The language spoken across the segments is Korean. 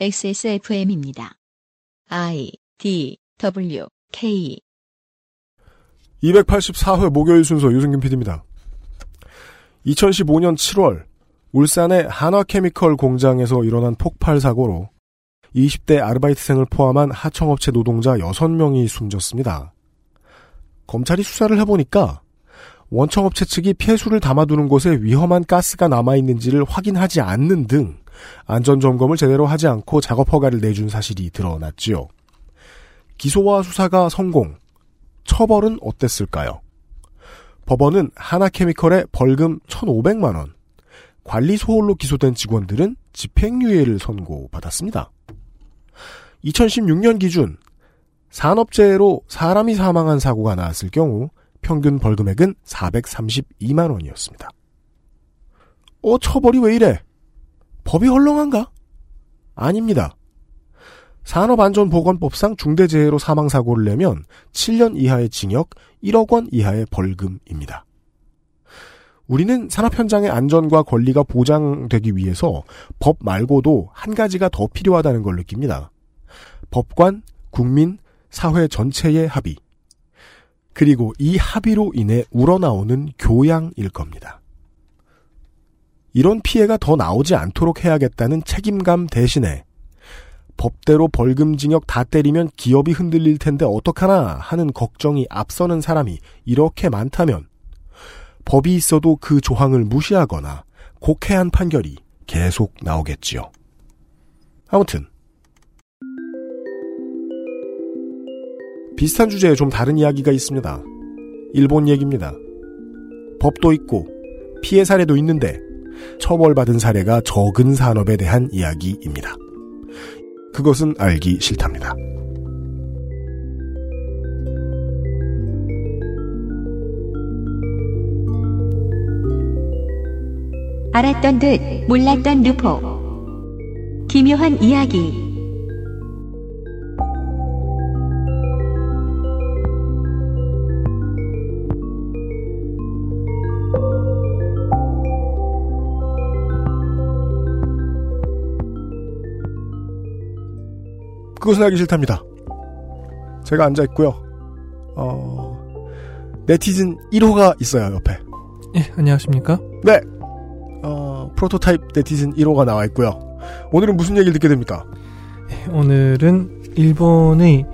XSFM입니다. I D W K 284회 목요일 순서 유승균 PD입니다. 2015년 7월 울산의 한화케미컬 공장에서 일어난 폭발 사고로 20대 아르바이트생을 포함한 하청업체 노동자 6명이 숨졌습니다. 검찰이 수사를 해보니까 원청업체 측이 폐수를 담아두는 곳에 위험한 가스가 남아있는지를 확인하지 않는 등 안전점검을 제대로 하지 않고 작업 허가를 내준 사실이 드러났지요. 기소와 수사가 성공. 처벌은 어땠을까요? 법원은 하나케미컬에 벌금 1,500만원, 관리 소홀로 기소된 직원들은 집행유예를 선고받았습니다. 2016년 기준 산업재해로 사람이 사망한 사고가 나왔을 경우 평균 벌금액은 432만 원이었습니다. 어, 처벌이 왜 이래? 법이 헐렁한가? 아닙니다. 산업안전보건법상 중대재해로 사망사고를 내면 7년 이하의 징역, 1억 원 이하의 벌금입니다. 우리는 산업 현장의 안전과 권리가 보장되기 위해서 법 말고도 한 가지가 더 필요하다는 걸 느낍니다. 법관, 국민, 사회 전체의 합의. 그리고 이 합의로 인해 우러나오는 교양일 겁니다. 이런 피해가 더 나오지 않도록 해야겠다는 책임감 대신에 법대로 벌금 징역 다 때리면 기업이 흔들릴 텐데 어떡하나 하는 걱정이 앞서는 사람이 이렇게 많다면 법이 있어도 그 조항을 무시하거나 곡해한 판결이 계속 나오겠지요. 아무튼 비슷한 주제에 좀 다른 이야기가 있습니다. 일본 얘기입니다. 법도 있고 피해 사례도 있는데 처벌받은 사례가 적은 산업에 대한 이야기입니다. 그것은 알기 싫답니다. 알았던 듯 몰랐던 루포 기묘한 이야기 그것은 알기 싫답니다. 제가 앉아 있고요. 어, 네티즌 1호가 있어요, 옆에. 예, 안녕하십니까? 네. 어, 프로토타입 네티즌 1호가 나와 있고요. 오늘은 무슨 얘기를 듣게 됩니까? 예, 오늘은 일본의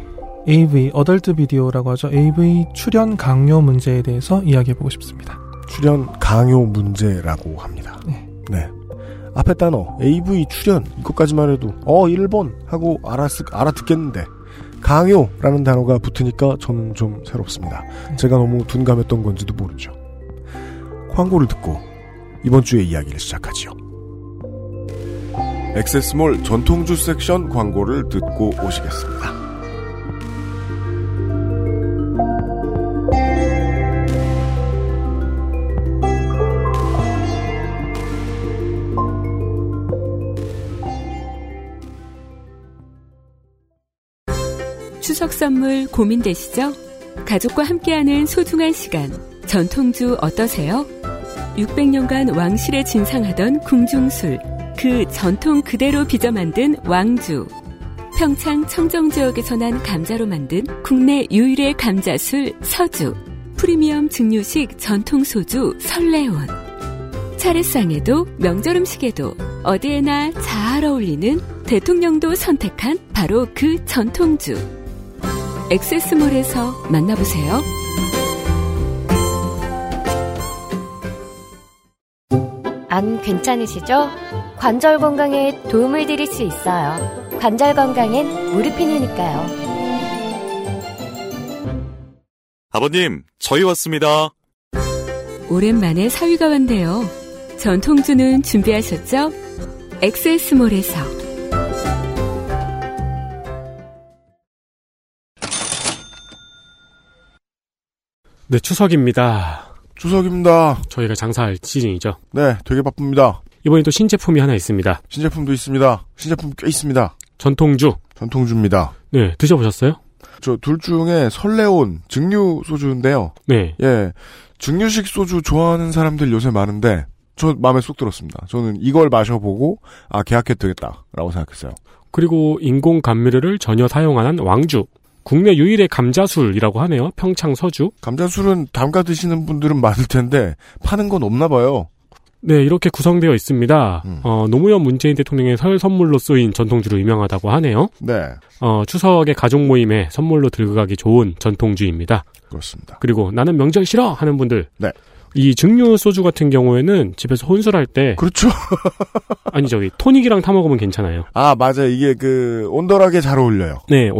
AV, 어덜트 비디오라고 하죠. AV 출연 강요 문제에 대해서 이야기해 보고 싶습니다. 출연 강요 문제라고 합니다. 네. 네. 앞에 단어 AV 출연 이것까지만 해도 어 일본 하고 알았 알아듣겠는데 강요라는 단어가 붙으니까 저는 좀 새롭습니다. 제가 너무 둔감했던 건지도 모르죠. 광고를 듣고 이번 주의 이야기를 시작하지요. 엑세스몰 전통주 섹션 광고를 듣고 오시겠습니다. 추석 선물 고민되시죠? 가족과 함께하는 소중한 시간, 전통주 어떠세요? 600년간 왕실에 진상하던 궁중술, 그 전통 그대로 빚어 만든 왕주. 평창 청정지역에서 난 감자로 만든 국내 유일의 감자술 서주. 프리미엄 증류식 전통 소주 설레온. 차례상에도 명절 음식에도 어디에나 잘 어울리는 대통령도 선택한 바로 그 전통주. 엑세스몰에서 만나보세요. 안 괜찮으시죠? 관절 건강에 도움을 드릴 수 있어요. 관절 건강엔 무르핀이니까요. 아버님, 저희 왔습니다. 오랜만에 사위가 왔네요. 전통주는 준비하셨죠? 엑세스몰에서. 네, 추석입니다. 추석입니다. 저희가 장사할 시즌이죠. 네, 되게 바쁩니다. 이번에 또 신제품이 하나 있습니다. 신제품도 있습니다. 신제품 꽤 있습니다. 전통주. 전통주입니다. 네, 드셔보셨어요? 저 둘 중에 설레온 증류 소주인데요. 네. 예, 증류식 소주 좋아하는 사람들 요새 많은데 저 마음에 쏙 들었습니다. 저는 이걸 마셔보고 아 계약해도 되겠다라고 생각했어요. 그리고 인공 감미료를 전혀 사용 안 한 왕주. 국내 유일의 감자술이라고 하네요. 평창 서주. 감자술은 담가 드시는 분들은 많을 텐데 파는 건 없나 봐요. 네, 이렇게 구성되어 있습니다. 음. 어, 노무현 문재인 대통령의 설 선물로 쓰인 전통주로 유명하다고 하네요. 네, 어, 추석에 가족 모임에 선물로 들고 가기 좋은 전통주입니다. 그렇습니다. 그리고 나는 명절 싫어 하는 분들. 네. 이 증류 소주 같은 경우에는 집에서 혼술할 때 그렇죠. 아니 저기 토닉이랑 타 먹으면 괜찮아요. 아 맞아 요 이게 그 온돌하게 잘 어울려요. 네,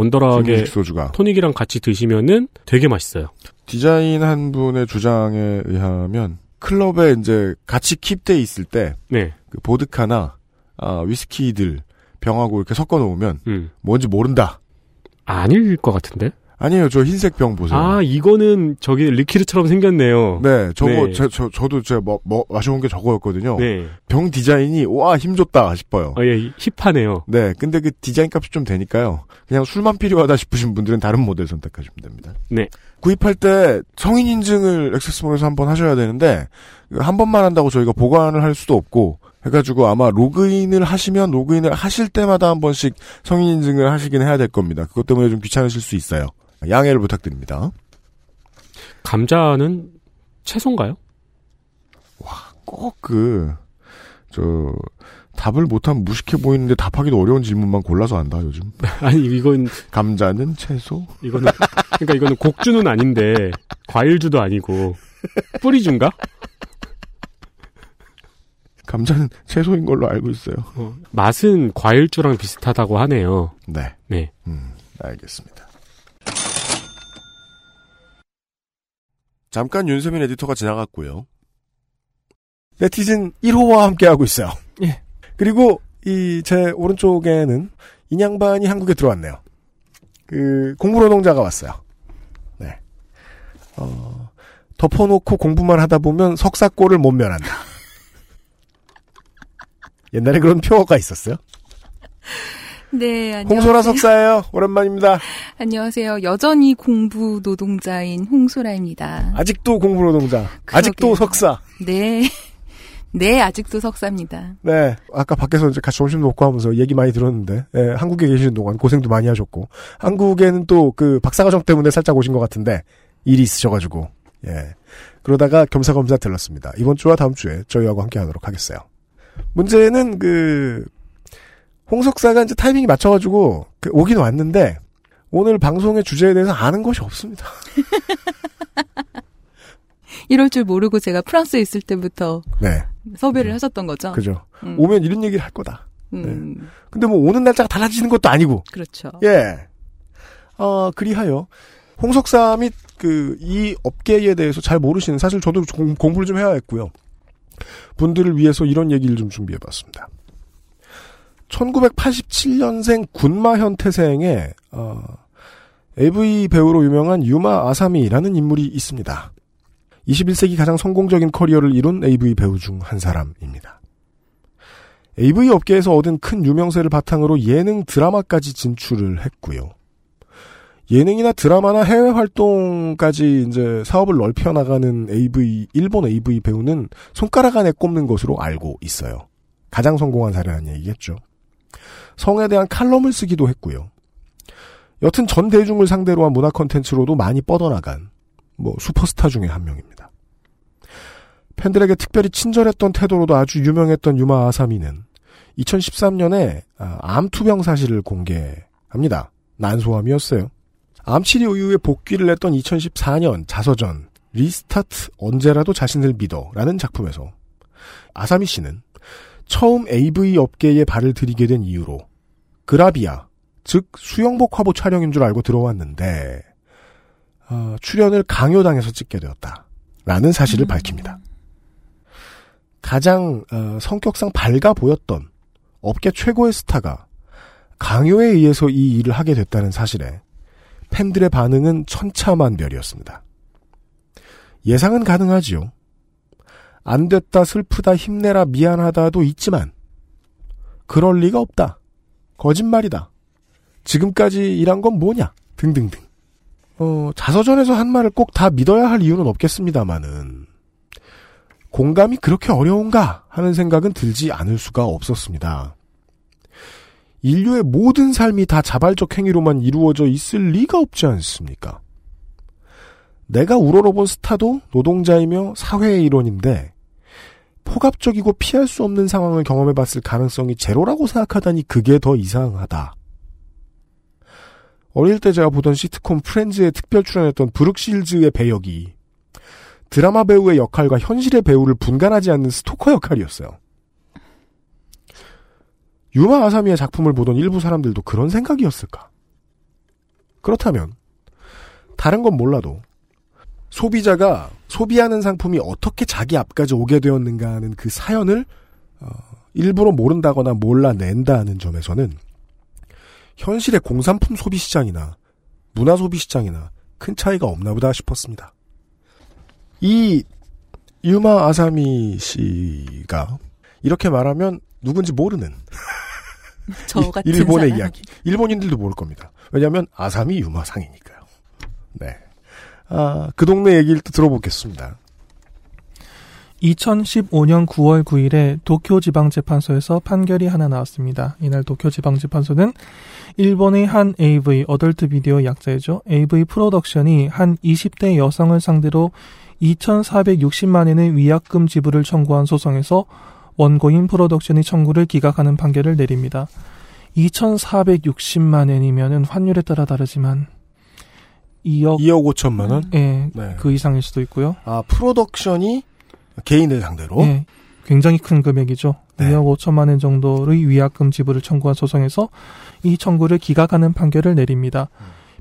중식 소주가 토닉이랑 같이 드시면은 되게 맛있어요. 디자인 한 분의 주장에 의하면 클럽에 이제 같이 킵돼 있을 때 네. 그 보드카나 아, 위스키들 병하고 이렇게 섞어 놓으면 음. 뭔지 모른다. 아닐 것 같은데? 아니에요, 저 흰색 병 보세요. 아, 이거는 저기 리퀴드처럼 생겼네요. 네, 저거 네. 제, 저 저도 제가 뭐, 뭐 마셔본 게 저거였거든요. 네. 병 디자인이 와 힘줬다 싶어요. 어, 예, 힙하네요. 네, 근데 그 디자인 값이 좀 되니까요. 그냥 술만 필요하다 싶으신 분들은 다른 모델 선택하시면 됩니다. 네. 구입할 때 성인 인증을 액세스몰에서 한 번 하셔야 되는데 한 번만 한다고 저희가 보관을 할 수도 없고 해가지고 아마 로그인을 하시면 로그인을 하실 때마다 한 번씩 성인 인증을 하시긴 해야 될 겁니다. 그것 때문에 좀 귀찮으실 수 있어요. 양해를 부탁드립니다. 감자는 채소인가요? 꼭 그, 저, 답을 못하면 무식해 보이는데 답하기도 어려운 질문만 골라서 한다, 요즘. 아니, 이건, 감자는 채소? 이거는, 그러니까 이거는 곡주는 아닌데, 과일주도 아니고, 뿌리주인가? 감자는 채소인 걸로 알고 있어요. 어, 맛은 과일주랑 비슷하다고 하네요. 네. 네. 음, 알겠습니다. 잠깐 윤세민 에디터가 지나갔고요. 네티즌 1호와 함께하고 있어요. 예. 그리고 이 제 오른쪽에는 인양반이 한국에 들어왔네요. 그 공부노동자가 왔어요. 네. 어, 덮어놓고 공부만 하다 보면 석사골을 못 면한다. 옛날에 그런 표어가 있었어요. 네, 안녕하세요. 홍소라 석사예요. 오랜만입니다. 안녕하세요. 여전히 공부 노동자인 홍소라입니다. 아직도 공부 노동자. 아직도 그러게요. 석사. 네. 네, 아직도 석사입니다. 네. 아까 밖에서 이제 같이 점심 먹고 하면서 얘기 많이 들었는데, 예, 한국에 계시는 동안 고생도 많이 하셨고, 한국에는 또 그 박사과정 때문에 살짝 오신 것 같은데, 일이 있으셔가지고, 예. 그러다가 겸사겸사 들렀습니다. 이번 주와 다음 주에 저희하고 함께 하도록 하겠어요. 문제는 그, 홍석사가 이제 타이밍이 맞춰가지고, 그 오긴 왔는데, 오늘 방송의 주제에 대해서 아는 것이 없습니다. 이럴 줄 모르고 제가 프랑스에 있을 때부터 네. 섭외를 하셨던 거죠. 그죠. 음. 오면 이런 얘기를 할 거다. 음, 근데 뭐 오는 날짜가 달라지는 것도 아니고, 그렇죠. 예. 어, 그리하여, 홍석사 및 그, 이 업계에 대해서 잘 모르시는, 사실 저도 공, 공부를 좀 해야 했고요. 분들을 위해서 이런 얘기를 좀 준비해 봤습니다. 1987년생 군마현 태생의, 어, AV 배우로 유명한 유마 아사미라는 인물이 있습니다. 21세기 가장 성공적인 커리어를 이룬 AV 배우 중 한 사람입니다. AV 업계에서 얻은 큰 유명세를 바탕으로 예능 드라마까지 진출을 했고요. 예능이나 드라마나 해외 활동까지 이제 사업을 넓혀 나가는 AV 일본 AV 배우는 손가락 안에 꼽는 것으로 알고 있어요. 가장 성공한 사례라는 얘기겠죠. 성에 대한 칼럼을 쓰기도 했고요. 여튼 전 대중을 상대로 한 문화 콘텐츠로도 많이 뻗어나간 뭐 슈퍼스타 중에 한 명입니다. 팬들에게 특별히 친절했던 태도로도 아주 유명했던 유마 아사미는 2013년에 아, 암 투병 사실을 공개합니다. 난소암이었어요. 암 치료 이후에 복귀를 했던 2014년 자서전 Restart 언제라도 자신을 믿어라는 작품에서 아사미 씨는 처음 AV 업계에 발을 들이게 된 이유로 그라비아 즉 수영복 화보 촬영인 줄 알고 들어왔는데 어, 출연을 강요당해서 찍게 되었다 라는 사실을 밝힙니다. 가장 어, 성격상 밝아 보였던 업계 최고의 스타가 강요에 의해서 이 일을 하게 됐다는 사실에 팬들의 반응은 천차만별이었습니다. 예상은 가능하지요. 안 됐다, 슬프다, 힘내라, 미안하다도 있지만 그럴 리가 없다. 거짓말이다. 지금까지 일한 건 뭐냐? 등등등. 어, 자서전에서 한 말을 꼭 다 믿어야 할 이유는 없겠습니다만은 공감이 그렇게 어려운가 하는 생각은 들지 않을 수가 없었습니다. 인류의 모든 삶이 다 자발적 행위로만 이루어져 있을 리가 없지 않습니까? 내가 우러러본 스타도 노동자이며 사회의 일원인데 포갑적이고 피할 수 없는 상황을 경험해봤을 가능성이 제로라고 생각하다니 그게 더 이상하다. 어릴 때 제가 보던 시트콤 프렌즈에 특별 출연했던 브룩실즈의 배역이 드라마 배우의 역할과 현실의 배우를 분간하지 않는 스토커 역할이었어요. 유마 아사미의 작품을 보던 일부 사람들도 그런 생각이었을까? 그렇다면 다른 건 몰라도 소비자가 소비하는 상품이 어떻게 자기 앞까지 오게 되었는가 하는 그 사연을 어, 일부러 모른다거나 몰라낸다는 점에서는 현실의 공산품 소비 시장이나 문화 소비 시장이나 큰 차이가 없나 보다 싶었습니다. 이 유마 아사미 씨가 이렇게 말하면 누군지 모르는 일본의 사람. 이야기. 일본인들도 모를 겁니다. 왜냐하면 아사미 유마상이니까요. 네. 아, 그 동네 얘기를 또 들어보겠습니다. 2015년 9월 9일에 도쿄지방재판소에서 판결이 하나 나왔습니다. 이날 도쿄지방재판소는 일본의 한 AV 어덜트 비디오 약자이죠. AV 프로덕션이 한 20대 여성을 상대로 2,460만 엔의 위약금 지불을 청구한 소송에서 원고인 프로덕션이 청구를 기각하는 판결을 내립니다. 2,460만 엔이면은 환율에 따라 다르지만 2억 2억 5천만 원? 예, 네. 그 이상일 수도 있고요. 아, 프로덕션이 개인을 상대로? 예, 굉장히 큰 금액이죠. 네. 2억 5천만 원 정도의 위약금 지불을 청구한 소송에서 이 청구를 기각하는 판결을 내립니다.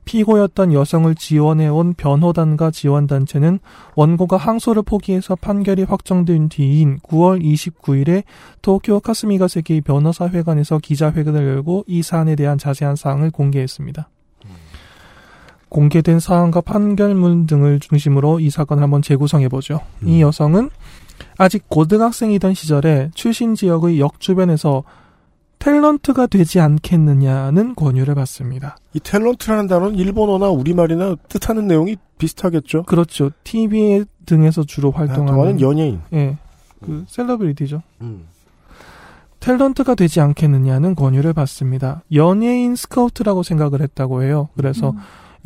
피고였던 여성을 지원해온 변호단과 지원단체는 원고가 항소를 포기해서 판결이 확정된 뒤인 9월 29일에 도쿄 카스미가세키 변호사회관에서 기자회견을 열고 이 사안에 대한 자세한 사항을 공개했습니다. 공개된 사안과 판결문 등을 중심으로 이 사건을 한번 재구성해 보죠. 이 여성은 아직 고등학생이던 시절에 출신 지역의 역 주변에서 탤런트가 되지 않겠느냐는 권유를 받습니다. 이 탤런트라는 단어는 일본어나 우리말이나 뜻하는 내용이 비슷하겠죠? 그렇죠. TV 등에서 주로 활동하는 활동하는 연예인. 예, 그 celebrity죠. 음. 탤런트가 되지 않겠느냐는 권유를 받습니다. 연예인 스카우트라고 생각을 했다고 해요. 그래서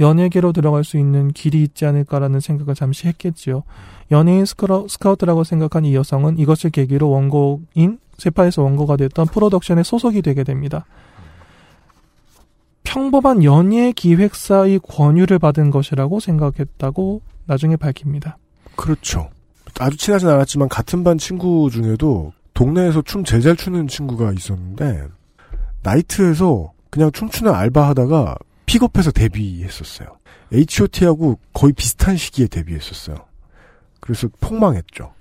연예계로 들어갈 수 있는 길이 있지 않을까라는 생각을 잠시 했겠지요. 연예인 스카우트라고 생각한 이 여성은 이것을 계기로 원고인 재판에서 원고가 됐던 프로덕션에 소속이 되게 됩니다. 평범한 연예 기획사의 권유를 받은 것이라고 생각했다고 나중에 밝힙니다. 그렇죠. 아주 친하진 않았지만 같은 반 친구 중에도 동네에서 춤 제일 잘 추는 친구가 있었는데 나이트에서 그냥 춤추는 알바 하다가 픽업해서 데뷔했었어요. H.O.T.하고 거의 비슷한 시기에 데뷔했었어요. 그래서 폭망했죠.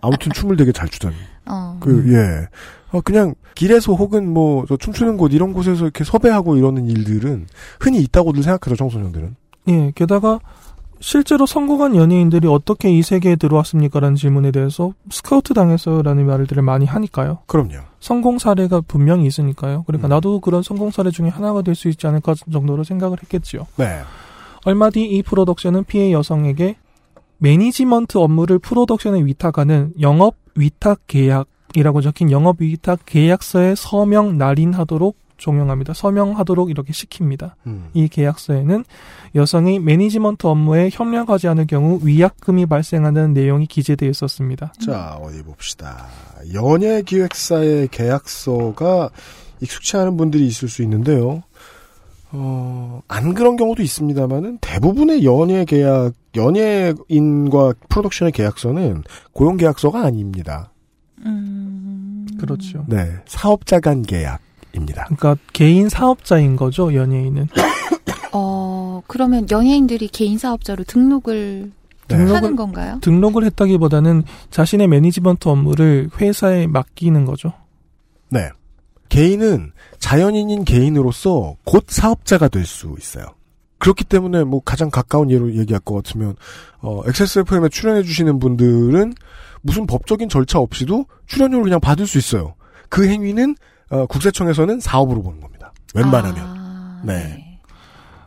아무튼 춤을 되게 잘 추더니. 어. 그, 예. 어, 그냥 길에서 혹은 뭐, 저 춤추는 곳 이런 곳에서 이렇게 섭외하고 이러는 일들은 흔히 있다고들 생각하죠, 청소년들은. 예, 게다가 실제로 성공한 연예인들이 어떻게 이 세계에 들어왔습니까라는 질문에 대해서 스카우트 당했어요라는 말들을 많이 하니까요. 그럼요. 성공 사례가 분명히 있으니까요. 그러니까 음. 나도 그런 성공 사례 중에 하나가 될 수 있지 않을까 정도로 생각을 했겠지요. 네. 얼마 뒤 이 프로덕션은 피해 여성에게 매니지먼트 업무를 프로덕션에 위탁하는 영업 위탁 계약이라고 적힌 영업 위탁 계약서에 서명 날인하도록 종용합니다. 서명하도록 이렇게 시킵니다. 음. 이 계약서에는 여성이 매니지먼트 업무에 협력하지 않을 경우 위약금이 발생하는 내용이 기재되어 있었습니다. 자, 어디 봅시다. 연예 기획사의 계약서가 익숙치 않은 분들이 있을 수 있는데요. 어, 안 그런 경우도 있습니다만은 대부분의 연예 계약, 연예인과 프로덕션의 계약서는 고용 계약서가 아닙니다. 음. 그렇죠. 네. 사업자 간 계약 입니다. 그러니까 개인 사업자인 거죠, 연예인은. 어, 그러면 연예인들이 개인 사업자로 등록을 네. 등록을- 하는 건가요? 등록을 했다기보다는 자신의 매니지먼트 업무를 회사에 맡기는 거죠. 네. 개인은 자연인인 개인으로서 곧 사업자가 될 수 있어요. 그렇기 때문에 뭐 가장 가까운 예로 얘기할 것 같으면 어 XSFM에 출연해 주시는 분들은 무슨 법적인 절차 없이도 출연료를 그냥 받을 수 있어요. 그 행위는 어, 국세청에서는 사업으로 보는 겁니다. 웬만하면. 아, 네.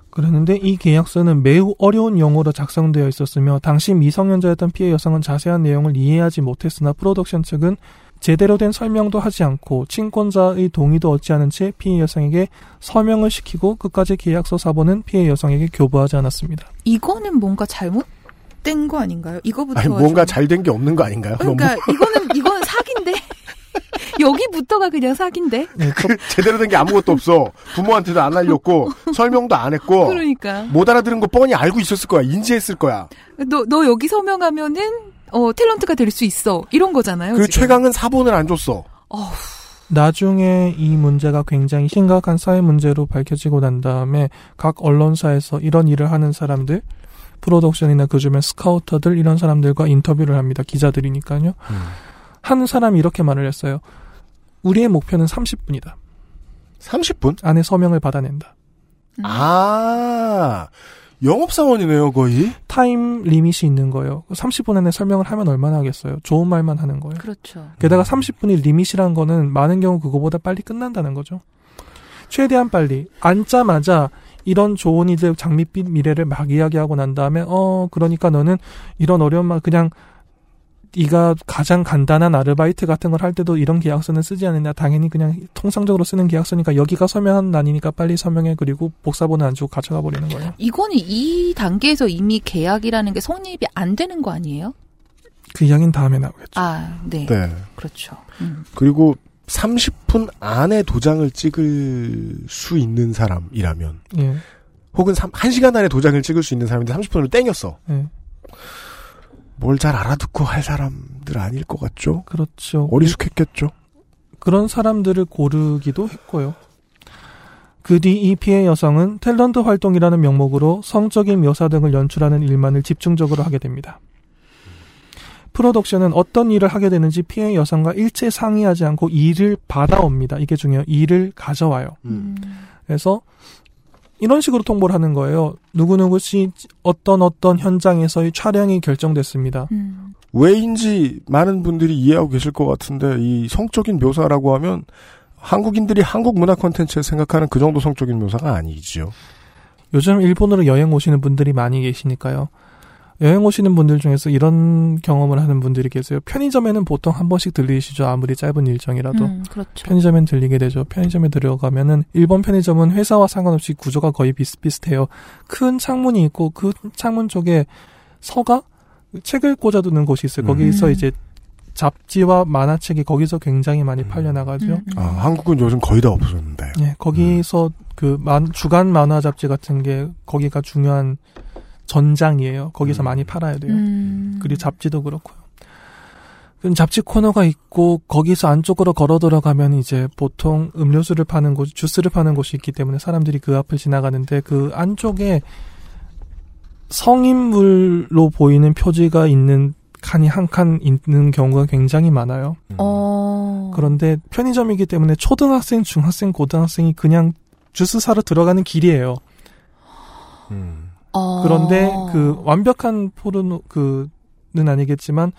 그랬는데 이 계약서는 매우 어려운 용어로 작성되어 있었으며 당시 미성년자였던 피해 여성은 자세한 내용을 이해하지 못했으나 프로덕션 측은 제대로 된 설명도 하지 않고 친권자의 동의도 얻지 않은 채 피해 여성에게 서명을 시키고 끝까지 계약서 사본은 피해 여성에게 교부하지 않았습니다. 이거는 뭔가 잘못된 거 아닌가요? 이거부터 아니 뭔가 좀- 잘된 게 없는 거 아닌가요? 그러니까 이거는 이거는 사기인데 여기부터가 그냥 사기인데. 네, 너무 제대로 된 게 아무것도 없어. 부모한테도 안 알렸고 설명도 안 했고 그러니까 못 알아들은 거 뻔히 알고 있었을 거야. 인지했을 거야. 너 너 여기 서명하면은 어 탤런트가 될 수 있어 이런 거잖아요. 그 지금. 최강은 사본을 안 줬어. 어후, 나중에 이 문제가 굉장히 심각한 사회 문제로 밝혀지고 난 다음에 각 언론사에서 이런 일을 하는 사람들, 프로덕션이나 그 주변 스카우터들 이런 사람들과 인터뷰를 합니다. 기자들이니까요. 한 사람이 이렇게 말을 했어요. 우리의 목표는 30분이다. 30분? 안에 서명을 받아낸다. 음. 아 영업사원이네요 거의. time limit이 있는 거예요. 30분 안에 설명을 하면 얼마나 하겠어요. 좋은 말만 하는 거예요. 그렇죠. 게다가 30분이 limit이란 거는 많은 경우 그거보다 빨리 끝난다는 거죠. 최대한 빨리 앉자마자 이런 좋은 일들 장밋빛 미래를 막 이야기하고 난 다음에 어 그러니까 너는 이런 어려운 말 그냥 네가 가장 간단한 아르바이트 같은 걸 할 때도 이런 계약서는 쓰지 않느냐 당연히 그냥 통상적으로 쓰는 계약서니까 여기가 서명한 난이니까 빨리 서명해 그리고 복사본은 안 주고 가져가 버리는 거예요. 이거는 이 단계에서 이미 계약이라는 게 성립이 안 되는 거 아니에요? 그 이야기는 다음에 나오겠죠. 아, 네. 네. 그렇죠. 음. 그리고 30분 안에 도장을 찍을 수 있는 사람이라면 예. 혹은 3, 1시간 안에 도장을 찍을 수 있는 사람인데 30분을 땡겼어. 예. 뭘 잘 알아듣고 할 사람들 아닐 것 같죠? 그렇죠. 어리숙했겠죠? 그런 사람들을 고르기도 했고요. 그 뒤 이 피해 여성은 탤런트 활동이라는 명목으로 성적인 묘사 등을 연출하는 일만을 집중적으로 하게 됩니다. 프로덕션은 어떤 일을 하게 되는지 피해 여성과 일체 상의하지 않고 일을 받아옵니다. 이게 중요해요. 일을 가져와요. 음. 그래서 이런 식으로 통보를 하는 거예요. 누구누구 씨 어떤 어떤 현장에서의 촬영이 결정됐습니다. 음. 왜인지 많은 분들이 이해하고 계실 것 같은데 이 성적인 묘사라고 하면 한국인들이 한국 문화 콘텐츠에 생각하는 그 정도 성적인 묘사가 아니지요. 요즘 일본으로 여행 오시는 분들이 많이 계시니까요. 여행 오시는 분들 중에서 이런 경험을 하는 분들이 계세요. 편의점에는 보통 한 번씩 들리시죠. 아무리 짧은 일정이라도. 음, 그렇죠. 편의점엔 들리게 되죠. 편의점에 들어가면은 일본 편의점은 회사와 상관없이 구조가 거의 비슷비슷해요. 큰 창문이 있고 그 창문 쪽에 서가 책을 꽂아두는 곳이 있어요. 거기서 음. 이제 잡지와 만화책이 거기서 굉장히 많이 팔려 나가죠. 음, 음. 아, 한국은 요즘 거의 다 없어졌는데. 예, 거기서 그 만, 주간 만화 잡지 같은 게 거기가 중요한 전장이에요. 거기서 음. 많이 팔아야 돼요. 음. 그리고 잡지도 그렇고요. 그럼 잡지 코너가 있고 거기서 안쪽으로 걸어 들어가면 이제 보통 음료수를 파는 곳, 주스를 파는 곳이 있기 때문에 사람들이 그 앞을 지나가는데 그 안쪽에 성인물로 보이는 표지가 있는 칸이 한 칸 있는 경우가 굉장히 많아요. 어. 그런데 편의점이기 때문에 초등학생, 중학생, 고등학생이 그냥 주스 사러 들어가는 길이에요. 음. 어. 그런데 그 완벽한 포르노 그는 아니겠지만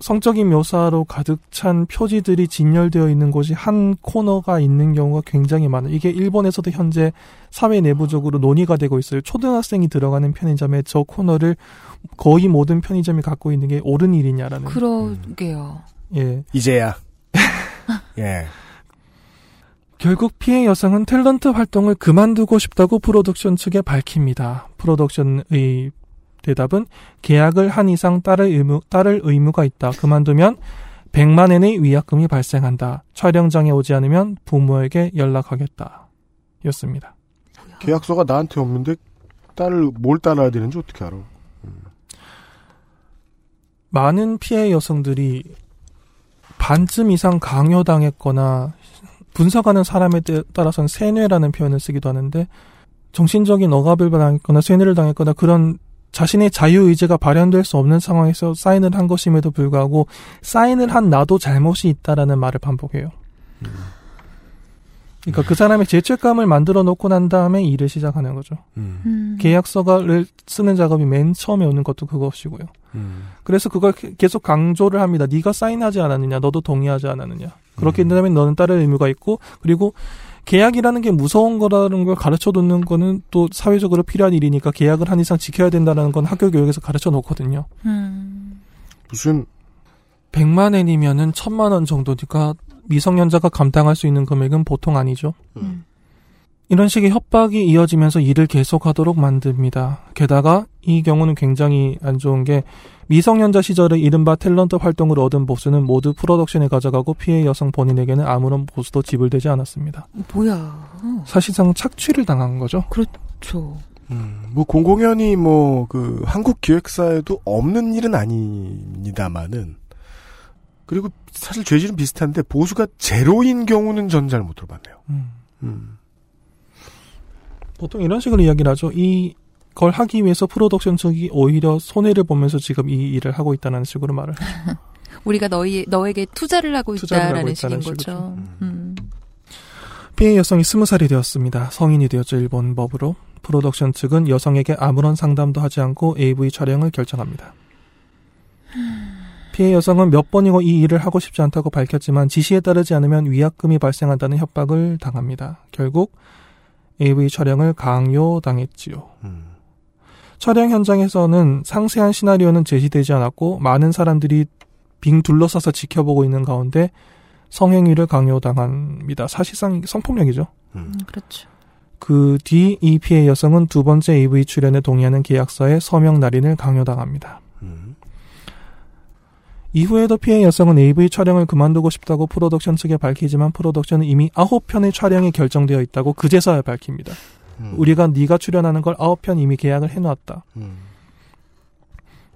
성적인 묘사로 가득 찬 표지들이 진열되어 있는 곳이 한 코너가 있는 경우가 굉장히 많아요. 이게 일본에서도 현재 사회 내부적으로 논의가 되고 있어요. 초등학생이 들어가는 편의점에 저 코너를 거의 모든 편의점이 갖고 있는 게 옳은 일이냐라는. 그러게요. 예. 이제야. 예. 결국 피해 여성은 탤런트 활동을 그만두고 싶다고 프로덕션 측에 밝힙니다. 프로덕션의 대답은 계약을 한 이상 따를 의무, 따를 의무가 있다. 그만두면 100만 엔의 위약금이 발생한다. 촬영장에 오지 않으면 부모에게 연락하겠다. 였습니다. 계약서가 나한테 없는데 따를 뭘 따라야 되는지 어떻게 알아? 많은 피해 여성들이 반쯤 이상 강요당했거나 분석하는 사람에 따- 따라서는 세뇌라는 표현을 쓰기도 하는데 정신적인 억압을 당했거나 세뇌를 당했거나 그런 자신의 자유의지가 발현될 수 없는 상황에서 사인을 한 것임에도 불구하고 사인을 한 나도 잘못이 있다라는 말을 반복해요. 그러니까 그 사람의 죄책감을 만들어 놓고 난 다음에 일을 시작하는 거죠. 음. 음. 계약서를 쓰는 작업이 맨 처음에 오는 것도 그것이고요. 음. 그래서 그걸 게- 계속 강조를 합니다. 네가 사인하지 않았느냐, 너도 동의하지 않았느냐. 그렇게 음. 된다면 너는 따를 의무가 있고 그리고 계약이라는 게 무서운 거라는 걸 가르쳐 두는 거는 또 사회적으로 필요한 일이니까 계약을 한 이상 지켜야 된다는 건 학교 교육에서 가르쳐 놓거든요. 음. 무슨 100만 엔이면은 1000만 원 정도니까 미성년자가 감당할 수 있는 금액은 보통 아니죠. 음. 이런 식의 협박이 이어지면서 일을 계속하도록 만듭니다. 게다가 이 경우는 굉장히 안 좋은 게 미성년자 시절의 이른바 탤런트 활동으로 얻은 보수는 모두 프로덕션에 가져가고 피해 여성 본인에게는 아무런 보수도 지불되지 않았습니다. 뭐야. 어, 사실상 착취를 당한 거죠. 그렇죠. 음, 뭐 공공연히 뭐 그 한국 기획사에도 없는 일은 아닙니다만은 그리고 사실 죄질은 비슷한데 보수가 제로인 경우는 전 잘 못 들어봤네요. 음. 음. 보통 이런 식으로 이야기를 하죠. 이 걸 하기 위해서 프로덕션 측이 오히려 손해를 보면서 지금 이 일을 하고 있다는 식으로 말을 해요. 우리가 너희 너에게 투자를 하고 투자를 있다라는 식인. 거죠. 음. 피해 여성이 스무 살이 되었습니다. 성인이 되었죠, 일본 법으로. 프로덕션 측은 여성에게 아무런 상담도 하지 않고 AV 촬영을 결정합니다. 피해 여성은 몇 번이고 이 일을 하고 싶지 않다고 밝혔지만 지시에 따르지 않으면 위약금이 발생한다는 협박을 당합니다. 결국 AV 촬영을 강요당했지요. 음. 촬영 현장에서는 상세한 시나리오는 제시되지 않았고 많은 사람들이 빙 둘러싸서 지켜보고 있는 가운데 성행위를 강요당합니다. 사실상 성폭력이죠. 음. 음, 그렇죠. 그 뒤 이 피해 여성은 두 번째 AV 출연에 동의하는 계약서에 서명 날인을 강요당합니다. 음. 이후에도 피해 여성은 AV 촬영을 그만두고 싶다고 프로덕션 측에 밝히지만 프로덕션은 이미 9편의 촬영이 결정되어 있다고 그제서야 밝힙니다. 음. 우리가 네가 출연하는 걸 9편 이미 계약을 해놓았다. 음.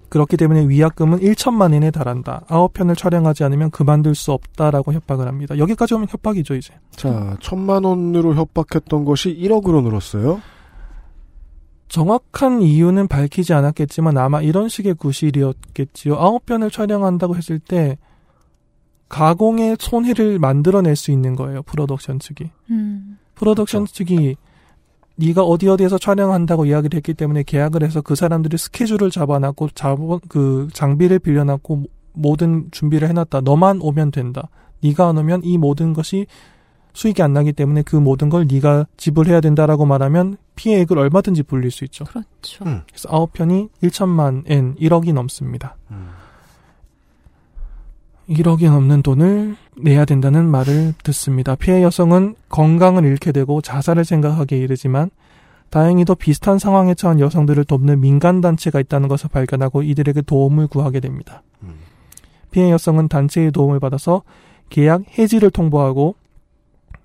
그렇기 때문에 위약금은 1천만 엔에 달한다. 9편을 촬영하지 않으면 그만둘 수 없다라고 협박을 합니다. 여기까지 오면 협박이죠, 이제. 자, 천만 원으로 협박했던 것이 1억으로 늘었어요. 정확한 이유는 밝히지 않았겠지만 아마 이런 식의 구실이었겠지요. 9편을 촬영한다고 했을 때 가공의 손해를 만들어낼 수 있는 거예요, 프로덕션 측이. 음. 프로덕션 측이 네가 어디 어디에서 촬영한다고 이야기를 했기 때문에 계약을 해서 그 사람들이 스케줄을 잡아놨고 자본 그 장비를 빌려놨고 모든 준비를 해놨다. 너만 오면 된다. 네가 안 오면 이 모든 것이 수익이 안 나기 때문에 그 모든 걸 네가 지불해야 된다라고 말하면 피해액을 얼마든지 불릴 수 있죠. 그렇죠. 음. 그래서 아홉 편이 1천만 엔, 1억이 넘습니다. 음. 1억이 넘는 돈을 내야 된다는 말을 듣습니다. 피해 여성은 건강을 잃게 되고 자살을 생각하게 이르지만 다행히도 비슷한 상황에 처한 여성들을 돕는 민간단체가 있다는 것을 발견하고 이들에게 도움을 구하게 됩니다. 음. 피해 여성은 단체의 도움을 받아서 계약 해지를 통보하고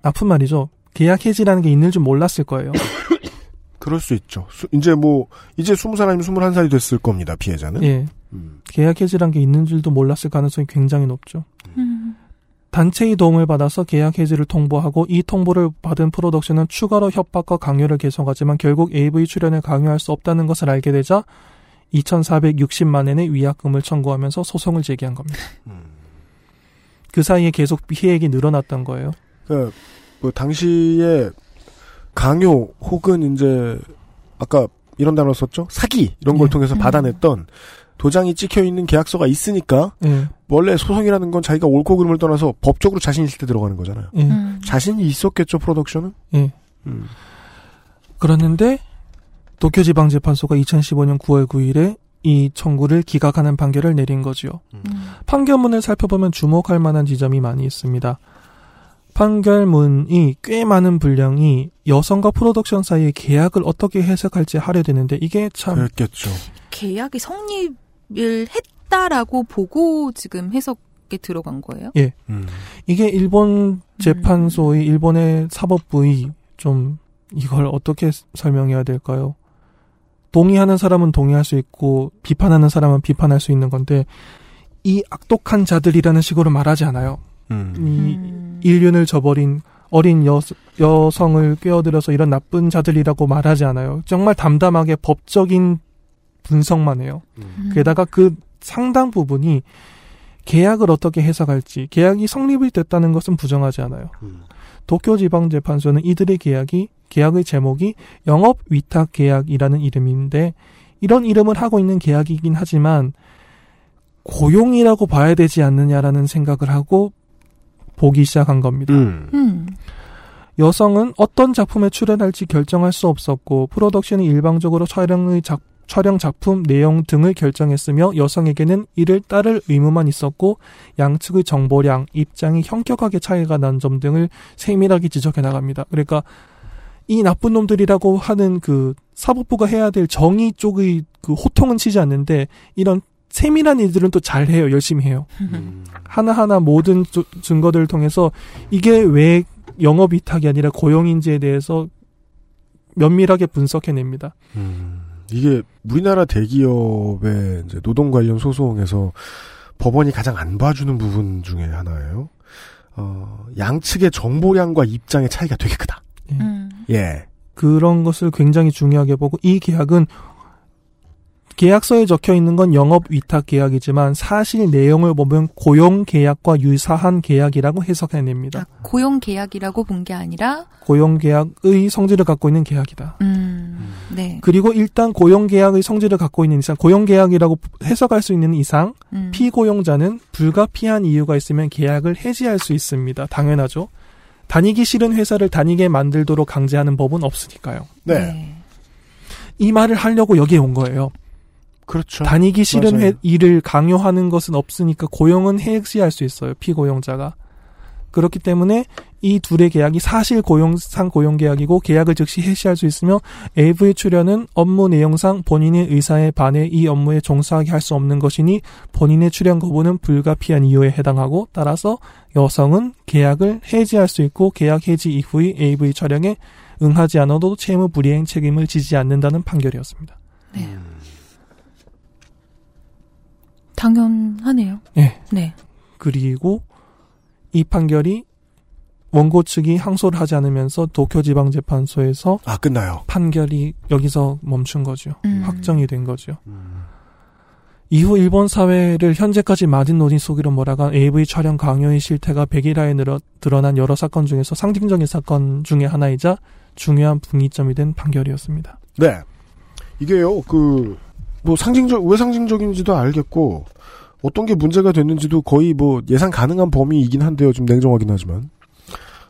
아픈 말이죠. 계약 해지라는 게 있는 줄 몰랐을 거예요. 그럴 수 있죠. 수- 이제 뭐 이제 20살 아니면 21살이 됐을 겁니다. 피해자는. 예. 음. 계약 해지란 게 있는 줄도 몰랐을 가능성이 굉장히 높죠. 음. 단체의 도움을 받아서 계약 해지를 통보하고 이 통보를 받은 프로덕션은 추가로 협박과 강요를 계속하지만 결국 AV 출연을 강요할 수 없다는 것을 알게 되자 2,460만 엔의 위약금을 청구하면서 소송을 제기한 겁니다. 음. 그 사이에 계속 피해액이 늘어났던 거예요. 그러니까 뭐 당시에 강요 혹은 이제 아까 이런 단어 썼죠? 사기 이런 걸 예. 통해서 음. 받아냈던 도장이 찍혀 있는 계약서가 있으니까 예, 원래 소송이라는 건 자기가 옳고 그름을 떠나서 법적으로 자신 있을 때 들어가는 거잖아요. 예, 음. 자신이 있었겠죠 프로덕션은. 예. 음. 그랬는데 도쿄지방재판소가 2015년 9월 9일에 이 청구를 기각하는 판결을 내린 거지요. 음. 판결문을 살펴보면 주목할 만한 지점이 많이 있습니다. 판결문이 꽤 많은 분량이 여성과 프로덕션 사이의 계약을 어떻게 해석할지 하려되는데 이게 참 그랬겠죠. 계약이 성립을 했다라고 보고 지금 해석에 들어간 거예요? 음. 이게 일본 재판소의 일본의 사법부의 좀 이걸 어떻게 설명해야 될까요? 동의하는 사람은 동의할 수 있고 비판하는 사람은 비판할 수 있는 건데 이 악독한 자들이라는 식으로 말하지 않아요. 음. 이 음. 인륜을 저버린 어린 여, 여성을 꿰어들여서 이런 나쁜 자들이라고 말하지 않아요. 정말 담담하게 법적인 분석만 해요. 음. 게다가 그 상당 부분이 계약을 어떻게 해석할지, 계약이 성립이 됐다는 것은 부정하지 않아요. 음. 도쿄지방재판소는 이들의 계약이, 계약의 제목이 영업위탁 계약이라는 이름인데, 이런 이름을 하고 있는 계약이긴 하지만, 고용이라고 봐야 되지 않느냐라는 생각을 하고 보기 시작한 겁니다. 음. 음. 여성은 어떤 작품에 출연할지 결정할 수 없었고 프로덕션이 일방적으로 촬영의 작, 촬영 작품 내용 등을 결정했으며 여성에게는 이를 따를 의무만 있었고 양측의 정보량, 입장이 현격하게 차이가 난 점 등을 세밀하게 지적해 나갑니다. 그러니까 이 나쁜 놈들이라고 하는 그 사법부가 해야 될 정의 쪽의 그 호통은 치지 않는데 이런 세밀한 일들은 또 잘해요. 열심히 해요. 하나하나 모든 조- 증거들을 통해서 이게 왜 영업 위탁이 아니라 고용인지에 대해서 면밀하게 분석해냅니다. 음, 이게 우리나라 대기업의 이제 노동 관련 소송에서 법원이 가장 안 봐주는 부분 중에 하나예요. 어, 양측의 정보량과 입장의 차이가 되게 크다. 음. 예. 그런 것을 굉장히 중요하게 보고 이 계약은 계약서에 적혀 있는 건 영업 위탁 계약이지만 사실 내용을 보면 고용 계약과 유사한 계약이라고 해석해냅니다. 고용 계약이라고 본 게 아니라 고용 계약의 성질을 갖고 있는 계약이다. 음. 네. 그리고 일단 고용 계약의 성질을 갖고 있는 이상 고용 계약이라고 해석할 수 있는 이상 음. 피고용자는 불가피한 이유가 있으면 계약을 해지할 수 있습니다. 당연하죠. 다니기 싫은 회사를 다니게 만들도록 강제하는 법은 없으니까요. 네. 이 말을 하려고 여기에 온 거예요. 그렇죠. 다니기 싫은 맞아요. 회, 일을 강요하는 것은 없으니까 고용은 해지할 수 있어요. 피고용자가. 그렇기 때문에 이 둘의 계약이 사실 고용상 고용 계약이고 계약을 즉시 해지할 수 있으며 AV 출연은 업무 내용상 본인의 의사에 반해 이 업무에 종사하게 할 수 없는 것이니 본인의 출연 거부는 불가피한 이유에 해당하고 따라서 여성은 계약을 해지할 수 있고 계약 해지 이후의 AV 촬영에 응하지 않아도 채무 불이행 책임을 지지 않는다는 판결이었습니다. 네. 당연하네요. 예. 네. 그리고 이 판결이 원고 측이 항소를 하지 않으면서 도쿄지방재판소에서 아, 끝나요. 판결이 여기서 멈춘 거죠. 음. 확정이 된 거죠. 이후 일본 사회를 현재까지 마딘 논의 속으로 몰아간 AV 촬영 강요의 실태가 백일화에 늘어, 드러난 여러 사건 중에서 상징적인 사건 중의 하나이자 중요한 분기점이 된 판결이었습니다. 네. 이게요, 그, 뭐 상징적, 왜 상징적인지도 알겠고, 어떤 게 문제가 됐는지도 거의 뭐 예상 가능한 범위이긴 한데요. 좀 냉정하긴 하지만.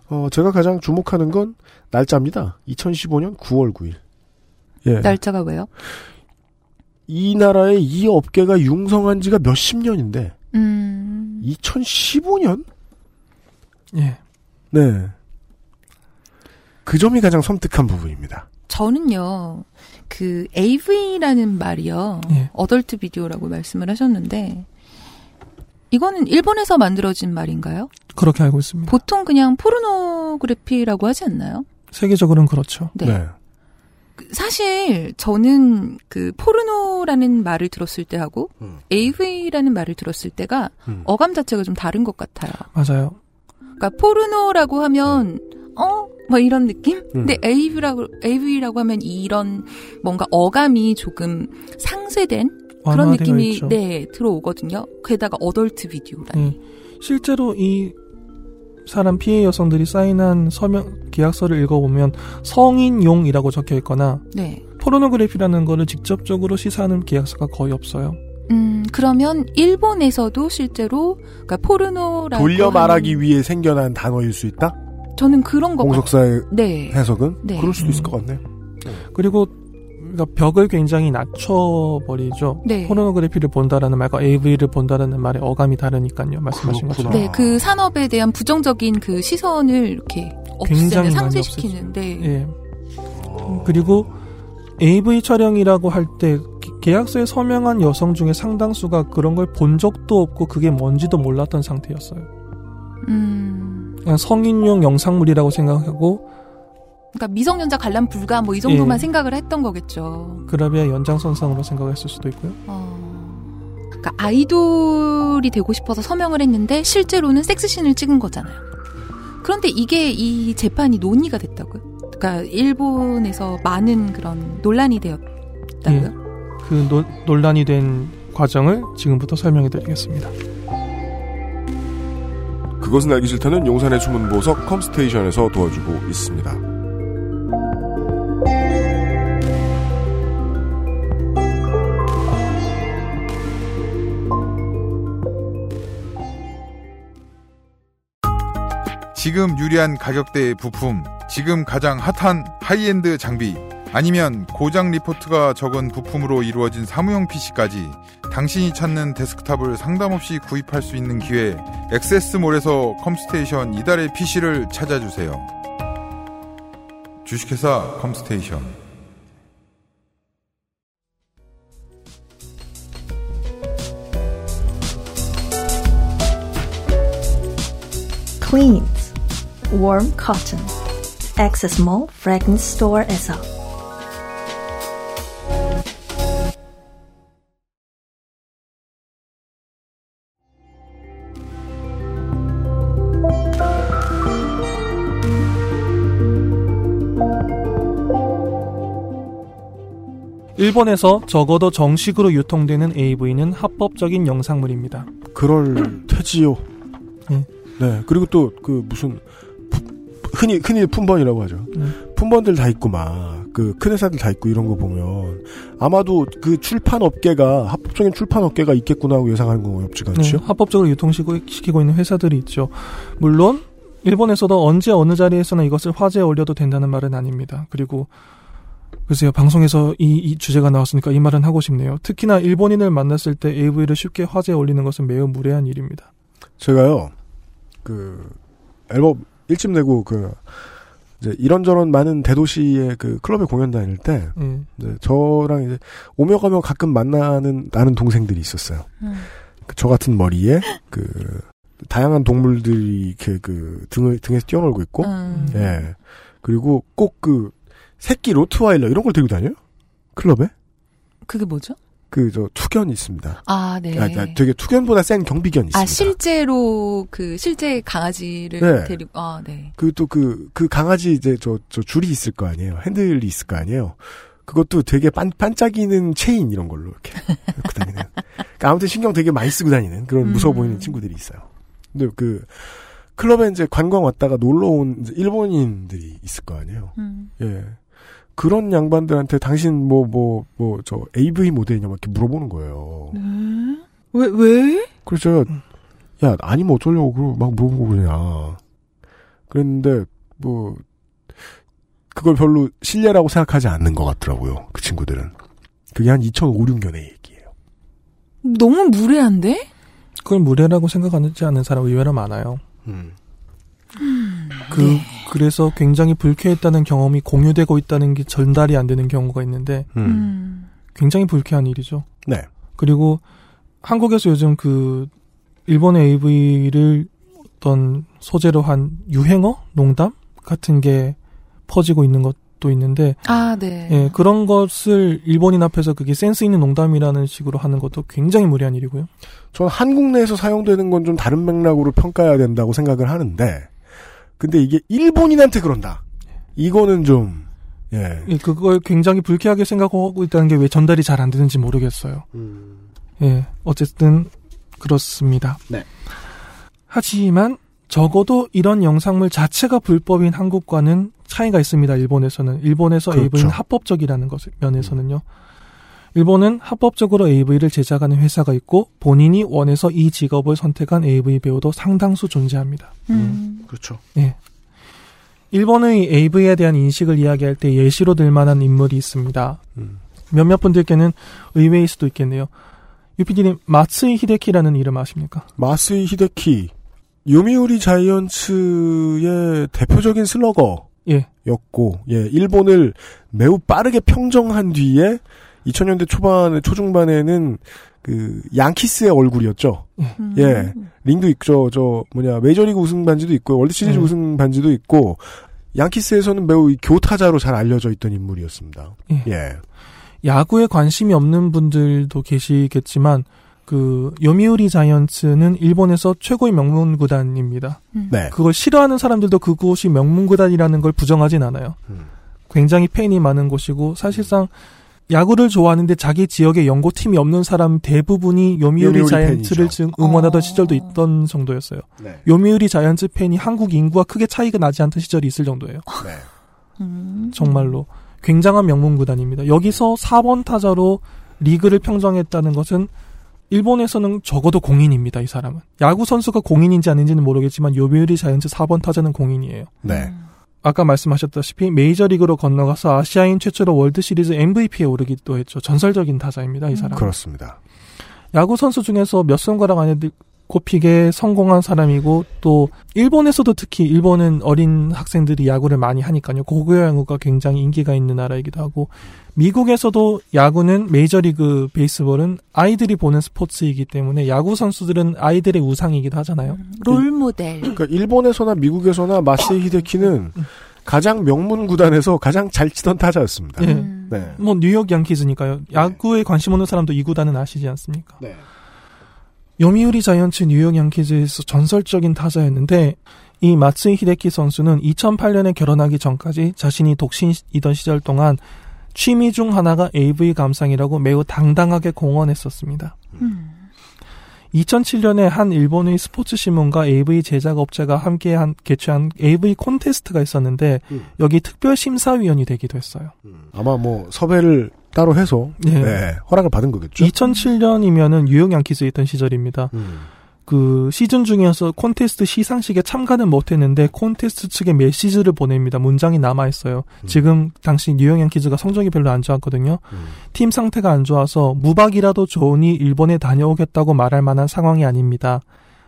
어, 제가 가장 주목하는 건 날짜입니다. 2015년 9월 9일. 예. 날짜가 왜요? 이 나라의 이 업계가 융성한 지가 몇십 년인데, 음. 2015년? 예. 네. 그 점이 가장 섬뜩한 부분입니다. 저는요, 그 AV라는 말이요, 예. 어덜트 비디오라고 말씀을 하셨는데, 이거는 일본에서 만들어진 말인가요? 그렇게 알고 있습니다. 보통 그냥 포르노그래피라고 하지 않나요? 세계적으로는 그렇죠. 네. 그 사실 저는 그 포르노라는 말을 들었을 때 하고 음. AV라는 말을 들었을 때가 음. 어감 자체가 좀 다른 것 같아요. 맞아요. 그러니까 포르노라고 하면 어? 뭐 이런 느낌? 음. 근데 AV라고 AV라고 하면 이런 뭔가 어감이 조금 상쇄된 그런 느낌이 있죠. 네 들어오거든요. 게다가 어덜트 비디오라니. 예. 실제로 이 사람 피해 여성들이 사인한 서명 계약서를 읽어보면 성인용이라고 적혀 있거나 네. 포르노그래피라는 거를 직접적으로 시사하는 계약서가 거의 없어요. 음 그러면 일본에서도 실제로 그러니까 포르노라고 돌려 말하기 위해 생겨난 단어일 수 있다? 저는 그런 거 공석사의 네. 해석은? 네. 그럴 수도 있을 음. 것 같네. 그리고 그러니까 벽을 굉장히 낮춰버리죠. 네. 포르노그래피를 본다라는 말과 AV를 본다라는 말의 어감이 다르니까요. 말씀하신 그렇구나. 것처럼. 네, 그 산업에 대한 부정적인 그 시선을 이렇게 굉장히 없애는 많이 상쇄시키는데 예. 그리고 AV 촬영이라고 할 때 계약서에 서명한 여성 중에 상당수가 그런 걸 본 적도 없고 그게 뭔지도 몰랐던 상태였어요. 음 그냥 성인용 영상물이라고 생각하고 그러니까 미성년자 관람 불가 뭐 이 정도만 예. 생각을 했던 거겠죠. 그라비아 연장선상으로 생각했을 수도 있고요. 어. 그러니까 아이돌이 되고 싶어서 서명을 했는데 실제로는 섹스신을 찍은 거잖아요. 그런데 이게 이 재판이 논의가 됐다고요? 그러니까 일본에서 많은 그런 논란이 되었다고요? 그 노- 논란이 된 과정을 지금부터 설명해 드리겠습니다. 그것은 알기 싫다는 용산의 숨은 보석 컴스테이션에서 도와주고 있습니다. 지금 유리한 가격대의 부품, 지금 가장 핫한 하이엔드 장비, 아니면 고장 리포트가 적은 부품으로 이루어진 사무용 PC까지 당신이 찾는 데스크탑을 상담 없이 구입할 수 있는 기회 엑세스몰에서 컴스테이션 이달의 PC를 찾아주세요. 주식회사 컴스테이션. Cleans. Warm Cotton. Access Mall Fragrance Store에서 일본에서 적어도 정식으로 유통되는 AV는 합법적인 영상물입니다. 그럴 테지요. 네. 네. 그리고 또 그 무슨 푸- 흔히 흔히 품번이라고 하죠. 네. 품번들 다 있고 막 그 큰 회사들 다 있고 이런 거 보면 아마도 그 출판 업계가 합법적인 출판 업계가 있겠구나 하고 예상하는 거 어렵지가 않죠. 네, 합법적으로 유통시키고 있는 회사들이 있죠. 물론 일본에서도 언제 어느 자리에서나 이것을 화제에 올려도 된다는 말은 아닙니다. 그리고 글쎄요 방송에서 이, 이 주제가 나왔으니까 이 말은 하고 싶네요. 특히나 일본인을 만났을 때 AV를 쉽게 화제에 올리는 것은 매우 무례한 일입니다. 제가요 그 앨범 일집 내고 그 이제 이런저런 많은 대도시의 그 클럽에 공연 다닐 때 예. 이제 저랑 이제 오며 가며 가끔 만나는 아는 동생들이 있었어요. 그저 같은 머리에 그 다양한 동물들이 이렇게 그 등을 등에서 뛰어놀고 있고, 음. 예 그리고 꼭 그 새끼 로트와일러 이런 걸 들고 다녀요? 클럽에? 그게 뭐죠? 그 저 투견이 있습니다. 아, 네. 아, 아, 되게 투견보다 센 경비견이 있습니다. 아, 실제로 그 실제 강아지를 네. 데리고 아, 네. 그또그그 강아지 이제 저 저 줄이 있을 거 아니에요. 핸들이 있을 거 아니에요. 그것도 되게 반, 반짝이는 체인 이런 걸로 이렇게 갖고 다니는. 그러니까 아무튼 신경 되게 많이 쓰고 다니는 그런 무서워 음. 보이는 친구들이 있어요. 근데 그 클럽에 이제 관광 왔다가 놀러 온 일본인들이 있을 거 아니에요. 음. 예. 그런 양반들한테 당신 뭐 뭐 뭐 저 AV 모델이냐 막 이렇게 물어보는 거예요. 네. 왜 왜? 그래서 제가 야 아니면 어쩌려고 그러고 막 물어보고 그러냐. 그랬는데 뭐 그걸 별로 신뢰라고 생각하지 않는 것 같더라고요. 그 친구들은. 그게 한 2005, 6년의 얘기예요. 너무 무례한데? 그걸 무례라고 생각하지 않는 사람 의외로 많아요. 음. 그 네. 그래서 굉장히 불쾌했다는 경험이 공유되고 있다는 게 전달이 안 되는 경우가 있는데 음. 음. 굉장히 불쾌한 일이죠. 네. 그리고 한국에서 요즘 그 일본의 AV를 어떤 소재로 한 유행어, 농담 같은 게 퍼지고 있는 것도 있는데 아, 네. 예, 그런 것을 일본인 앞에서 그게 센스 있는 농담이라는 식으로 하는 것도 굉장히 무례한 일이고요. 전 한국 내에서 사용되는 건 좀 다른 맥락으로 평가해야 된다고 생각을 하는데, 근데 이게 일본인한테 그런다. 이거는 좀, 예. 예, 그걸 굉장히 불쾌하게 생각하고 있다는 게 왜 전달이 잘 안 되는지 모르겠어요. 예, 어쨌든 그렇습니다. 네. 하지만 적어도 이런 영상물 자체가 불법인 한국과는 차이가 있습니다. 일본에서는 일본에서 그렇죠. AV는 합법적이라는 것 면에서는요. 일본은 합법적으로 AV를 제작하는 회사가 있고 본인이 원해서 이 직업을 선택한 AV 배우도 상당수 존재합니다. 음. 그렇죠. 예. 일본의 AV에 대한 인식을 이야기할 때 예시로 들 만한 인물이 있습니다. 음. 몇몇 분들께는 의외일 수도 있겠네요. 유피디님, 마츠이 히데키라는 이름 아십니까? 마스이 히데키, 요미우리 자이언츠의 대표적인 슬러거. 예. 였고, 예, 일본을 매우 빠르게 평정한 뒤에 2000년대 초반에, 초중반에는 그, 양키스의 얼굴이었죠. 음. 예. 링도 있죠. 저, 뭐냐, 메이저리그 우승 반지도 있고, 월드 시리즈 음. 우승 반지도 있고, 양키스에서는 매우 이 교타자로 잘 알려져 있던 인물이었습니다. 예. 예. 야구에 관심이 없는 분들도 계시겠지만 그 요미우리 자이언츠는 일본에서 최고의 명문 구단입니다. 음. 네. 그걸 싫어하는 사람들도 그곳이 명문 구단이라는 걸 부정하진 않아요. 음. 굉장히 팬이 많은 곳이고 사실상 야구를 좋아하는데 자기 지역에 연고 팀이 없는 사람 대부분이 요미우리, 요미우리 자이언츠를 팬이죠. 응원하던 어. 시절도 있던 정도였어요. 네. 요미우리 자이언츠 팬이 한국 인구와 크게 차이가 나지 않던 시절이 있을 정도예요. 네. 음. 정말로 굉장한 명문 구단입니다. 여기서 4번 타자로 리그를 평정했다는 것은 일본에서는 적어도 공인입니다. 이 사람은 야구 선수가 공인인지 아닌지는 모르겠지만 요미우리 자이언츠 4번 타자는 공인이에요. 네. 아까 말씀하셨다시피 메이저리그로 건너가서 아시아인 최초로 월드시리즈 MVP에 오르기도 했죠. 전설적인 타자입니다, 이 사람. 그렇습니다. 야구 선수 중에서 몇 손가락 안에 꼽히게 성공한 사람이고 또 일본에서도 특히 일본은 어린 학생들이 야구를 많이 하니까요. 고교 야구가 굉장히 인기가 있는 나라이기도 하고 미국에서도 야구는 메이저리그 베이스볼은 아이들이 보는 스포츠이기 때문에 야구 선수들은 아이들의 우상이기도 하잖아요. 롤 모델. 그러니까 일본에서나 미국에서나 마세이 히데키는 가장 명문 구단에서 가장 잘 치던 타자였습니다. 예. 네. 뭐 뉴욕 양키즈니까요. 야구에 관심 없는 사람도 이 구단은 아시지 않습니까? 네. 요미우리 자이언츠 뉴욕 양키즈에서 전설적인 타자였는데 이 마츠이 히데키 선수는 2008년에 결혼하기 전까지 자신이 독신이던 시절 동안 취미 중 하나가 AV 감상이라고 매우 당당하게 공언했었습니다. 2007년에 한 일본의 스포츠 신문과 AV 제작 업체가 함께 한 개최한 AV 콘테스트가 있었는데 음. 여기 특별 심사위원이 되기도 했어요. 아마 뭐 섭외를 따로 해서 네. 네, 허락을 받은 거겠죠. 2007년이면은 뉴욕 양키즈에 있던 시절입니다. 음. 그 시즌 중이어서 콘테스트 시상식에 참가는 못했는데 콘테스트 측에 메시지를 보냅니다. 문장이 남아 있어요. 지금 당시 뉴욕 양키즈가 성적이 별로 안 좋았거든요. 팀 상태가 안 좋아서 무박이라도 좋으니 일본에 다녀오겠다고 말할 만한 상황이 아닙니다.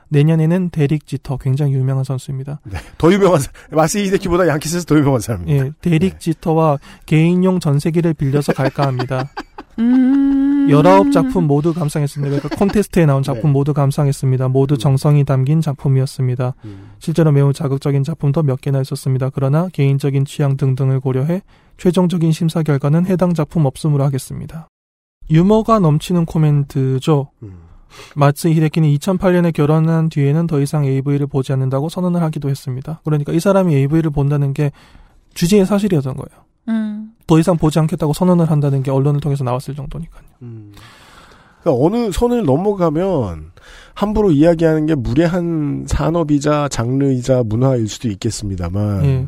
내년에는 데릭 지터 굉장히 유명한 선수입니다. 더 유명한 사- 마쓰이 히데키보다 양키스에서 더 유명한 사람입니다. 예, 데릭 지터와 개인용 전세기를 빌려서 갈까 합니다. 음. 19작품 모두 감상했습니다. 그러니까 콘테스트에 나온 작품 모두 감상했습니다. 모두 정성이 담긴 작품이었습니다. 실제로 매우 자극적인 작품도 몇 개나 있었습니다. 그러나 개인적인 취향 등등을 고려해 최종적인 심사 결과는 해당 작품 없음으로 하겠습니다. 유머가 넘치는 코멘트죠. 마츠 히데키는 2008년에 결혼한 뒤에는 더 이상 AV를 보지 않는다고 선언을 하기도 했습니다. 그러니까 이 사람이 AV를 본다는 게 주지의 사실이었던 거예요. 음. 더 이상 보지 않겠다고 선언을 한다는 게 언론을 통해서 나왔을 정도니까요. 그러니까 어느 선을 넘어가면 함부로 이야기하는 게 무례한 산업이자 장르이자 문화일 수도 있겠습니다만 예.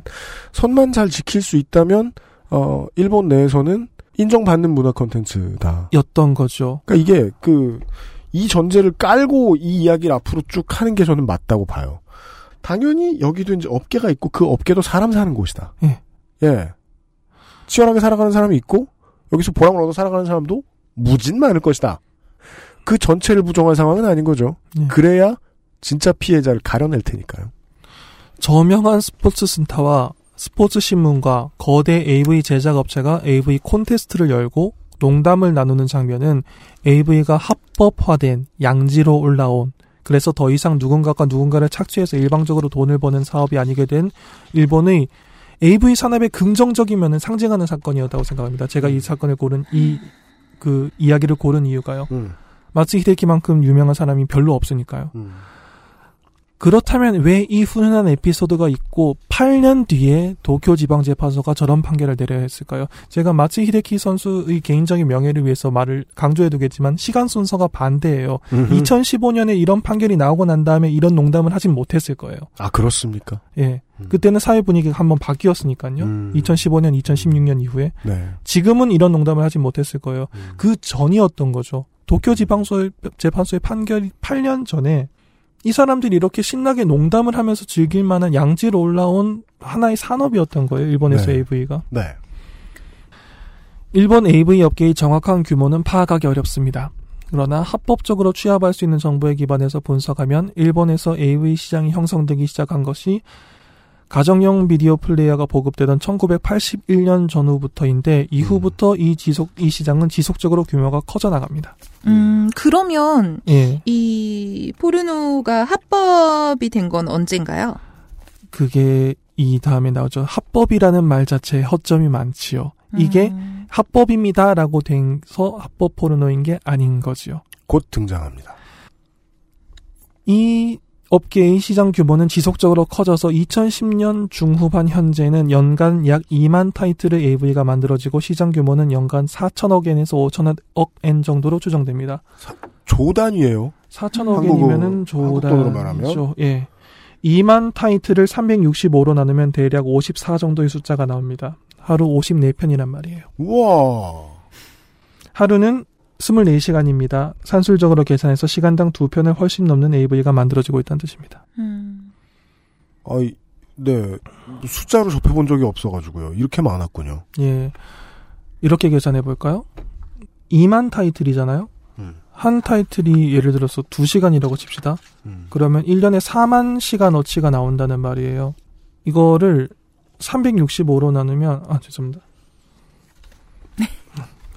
선만 잘 지킬 수 있다면 어 일본 내에서는 인정받는 문화 콘텐츠다. 였던 거죠. 그러니까 이게 그 이 전제를 깔고 이 이야기를 앞으로 쭉 하는 게 저는 맞다고 봐요. 당연히 여기도 이제 업계가 있고 그 업계도 사람 사는 곳이다. 예. 예. 치열하게 살아가는 사람이 있고 여기서 보람을 얻어 살아가는 사람도 무진 많을 것이다. 그 전체를 부정할 상황은 아닌 거죠. 예. 그래야 진짜 피해자를 가려낼 테니까요. 저명한 스포츠 센터와 스포츠 신문과 거대 AV 제작 업체가 AV 콘테스트를 열고 농담을 나누는 장면은 AV가 합법화된 양지로 올라온 그래서 더 이상 누군가가 누군가를 착취해서 일방적으로 돈을 버는 사업이 아니게 된 일본의 AV 산업의 긍정적인 면을 상징하는 사건이었다고 생각합니다. 제가 이 사건을 고른 이 그 이야기를 고른 이유가요. 음. 마츠 히데키만큼 유명한 사람이 별로 없으니까요. 그렇다면 왜 이 훈훈한 에피소드가 있고 8년 뒤에 도쿄 지방재판소가 저런 판결을 내려야 했을까요? 제가 마츠 히데키 선수의 개인적인 명예를 위해서 말을 강조해두겠지만 시간 순서가 반대예요. 음흠. 2015년에 이런 판결이 나오고 난 다음에 이런 농담을 하진 못했을 거예요. 아 그렇습니까? 예. 그때는 사회 분위기가 한번 바뀌었으니까요. 음. 2015년, 2016년 이후에. 네. 지금은 이런 농담을 하진 못했을 거예요. 그 전이었던 거죠. 도쿄 지방소의 재판소의 판결이 8년 전에 이 사람들이 이렇게 신나게 농담을 하면서 즐길 만한 양지로 올라온 하나의 산업이었던 거예요. 일본에서 네. AV가. 네. 일본 AV 업계의 정확한 규모는 파악하기 어렵습니다. 그러나 합법적으로 취합할 수 있는 정보에 기반해서 분석하면 일본에서 AV 시장이 형성되기 시작한 것이 가정용 비디오 플레이어가 보급되던 1981년 전후부터인데 이후부터 이 지속 이 시장은 지속적으로 규모가 커져 나갑니다. 음, 그러면 예. 이 포르노가 합법이 된 건 언젠가요? 그게 이 다음에 나오죠. 합법이라는 말 자체에 허점이 많지요. 이게 음. 합법입니다라고 돼서 합법 포르노인 게 아닌 거지요. 곧 등장합니다. 이 업계의 시장 규모는 지속적으로 커져서 2010년 중후반 현재는 연간 약 2만 타이틀의 AV가 만들어지고 시장 규모는 연간 4천억 엔에서 5천억 엔 정도로 추정됩니다. 조 단위예요. 4천억 한국어- 엔이면은 한국 돈으로 말하면? 조단이죠. 예. 2만 타이틀을 365로 나누면 대략 54 정도의 숫자가 나옵니다. 하루 54편이란 말이에요. 우와. 하루는 24시간입니다. 산술적으로 계산해서 시간당 2편을 훨씬 넘는 AV가 만들어지고 있다는 뜻입니다. 음. 어이, 네, 숫자로 접해본 적이 없어가지고요. 이렇게 많았군요. 예. 이렇게 계산해 볼까요? 2만 타이틀이잖아요? 음. 한 타이틀이 예를 들어서 2시간이라고 칩시다. 음. 그러면 1년에 4만 시간 어치가 나온다는 말이에요. 이거를 365로 나누면, 아, 죄송합니다.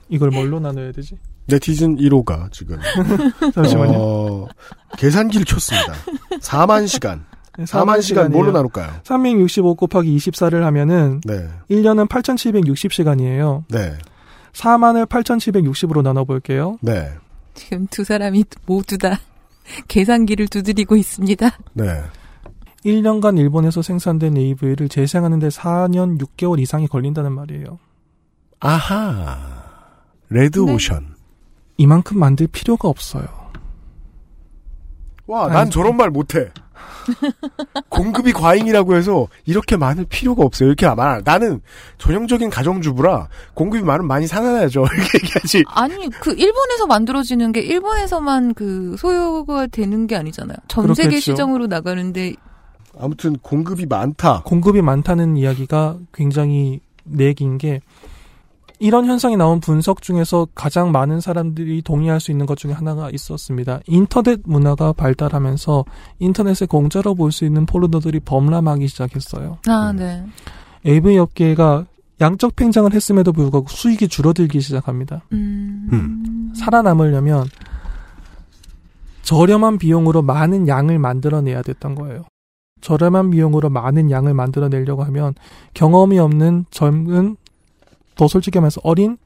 이걸 뭘로 나눠야 되지? 네티즌 1호가 지금 잠시만요. 어, 계산기를 켰습니다. 4만 시간. 네, 4만 시간 뭘로 나눌까요? 365 곱하기 24를 하면은 네. 1년은 8,760시간이에요. 네. 4만을 8,760으로 나눠 볼게요. 네. 지금 두 사람이 모두 다 계산기를 두드리고 있습니다. 네. 1년간 일본에서 생산된 AV를 재생하는데 4년 6개월 이상이 걸린다는 말이에요. 아하. 레드 오션. 이만큼 만들 필요가 없어요. 와, 난 저런 말 못해. 공급이 과잉이라고 해서 이렇게 많을 필요가 없어요. 이렇게 말. 나는 전형적인 가정주부라 공급이 많으면 많이 사놔야죠. 이렇게 얘기하지. 아니 그 일본에서 만들어지는 게 일본에서만 그 소요가 되는 게 아니잖아요. 전 세계 그렇겠죠. 시장으로 나가는데 아무튼 공급이 많다. 공급이 많다는 이야기가 굉장히 내긴 게 이런 현상이 나온 분석 중에서 가장 많은 사람들이 동의할 수 있는 것 중에 하나가 있었습니다. 인터넷 문화가 발달하면서 인터넷에 공짜로 볼 수 있는 포르노들이 범람하기 시작했어요. 아 네. AV 업계가 양적 팽창을 했음에도 불구하고 수익이 줄어들기 시작합니다. 음. 살아남으려면 저렴한 비용으로 많은 양을 만들어내야 됐던 거예요. 저렴한 비용으로 많은 양을 만들어내려고 하면 경험이 없는 젊은 더 솔직히 하면서 어린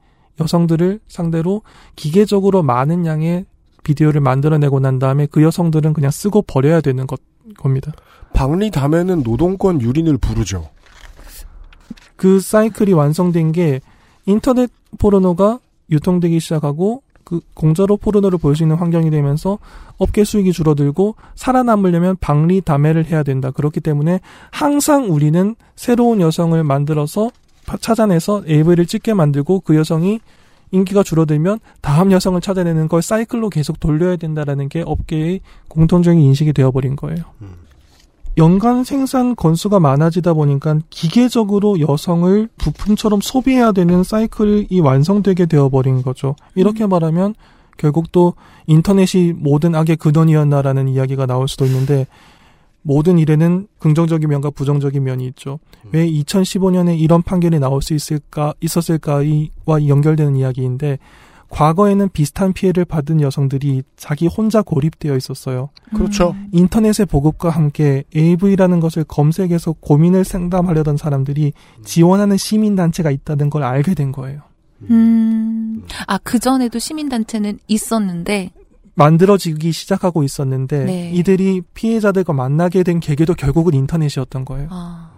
여성들을 상대로 기계적으로 많은 양의 비디오를 만들어내고 난 다음에 그 여성들은 그냥 쓰고 버려야 되는 것, 겁니다. 박리담에는 노동권 유린을 부르죠. 그 사이클이 완성된 게 인터넷 포르노가 유통되기 시작하고 그 공짜로 포르노를 볼 수 있는 환경이 되면서 업계 수익이 줄어들고 살아남으려면 박리 담회를 해야 된다. 그렇기 때문에 항상 우리는 새로운 여성을 만들어서 파- 찾아내서 AV를 찍게 만들고 그 여성이 인기가 줄어들면 다음 여성을 찾아내는 걸 사이클로 계속 돌려야 된다라는 게 업계의 공통적인 인식이 되어버린 거예요. 연간 생산 건수가 많아지다 보니까 기계적으로 여성을 부품처럼 소비해야 되는 사이클이 완성되게 되어버린 거죠. 이렇게 말하면 결국 또 인터넷이 모든 악의 근원이었나라는 이야기가 나올 수도 있는데 모든 일에는 긍정적인 면과 부정적인 면이 있죠. 왜 2015년에 이런 판결이 나올 수 있을까, 있었을까와 연결되는 이야기인데, 과거에는 비슷한 피해를 받은 여성들이 자기 혼자 고립되어 있었어요. 그렇죠. 인터넷의 보급과 함께 AV라는 것을 검색해서 고민을 상담하려던 사람들이 지원하는 시민단체가 있다는 걸 알게 된 거예요. 음. 아, 그전에도 시민단체는 있었는데, 만들어지기 시작하고 있었는데, 네. 이들이 피해자들과 만나게 된 계기도 결국은 인터넷이었던 거예요. 아,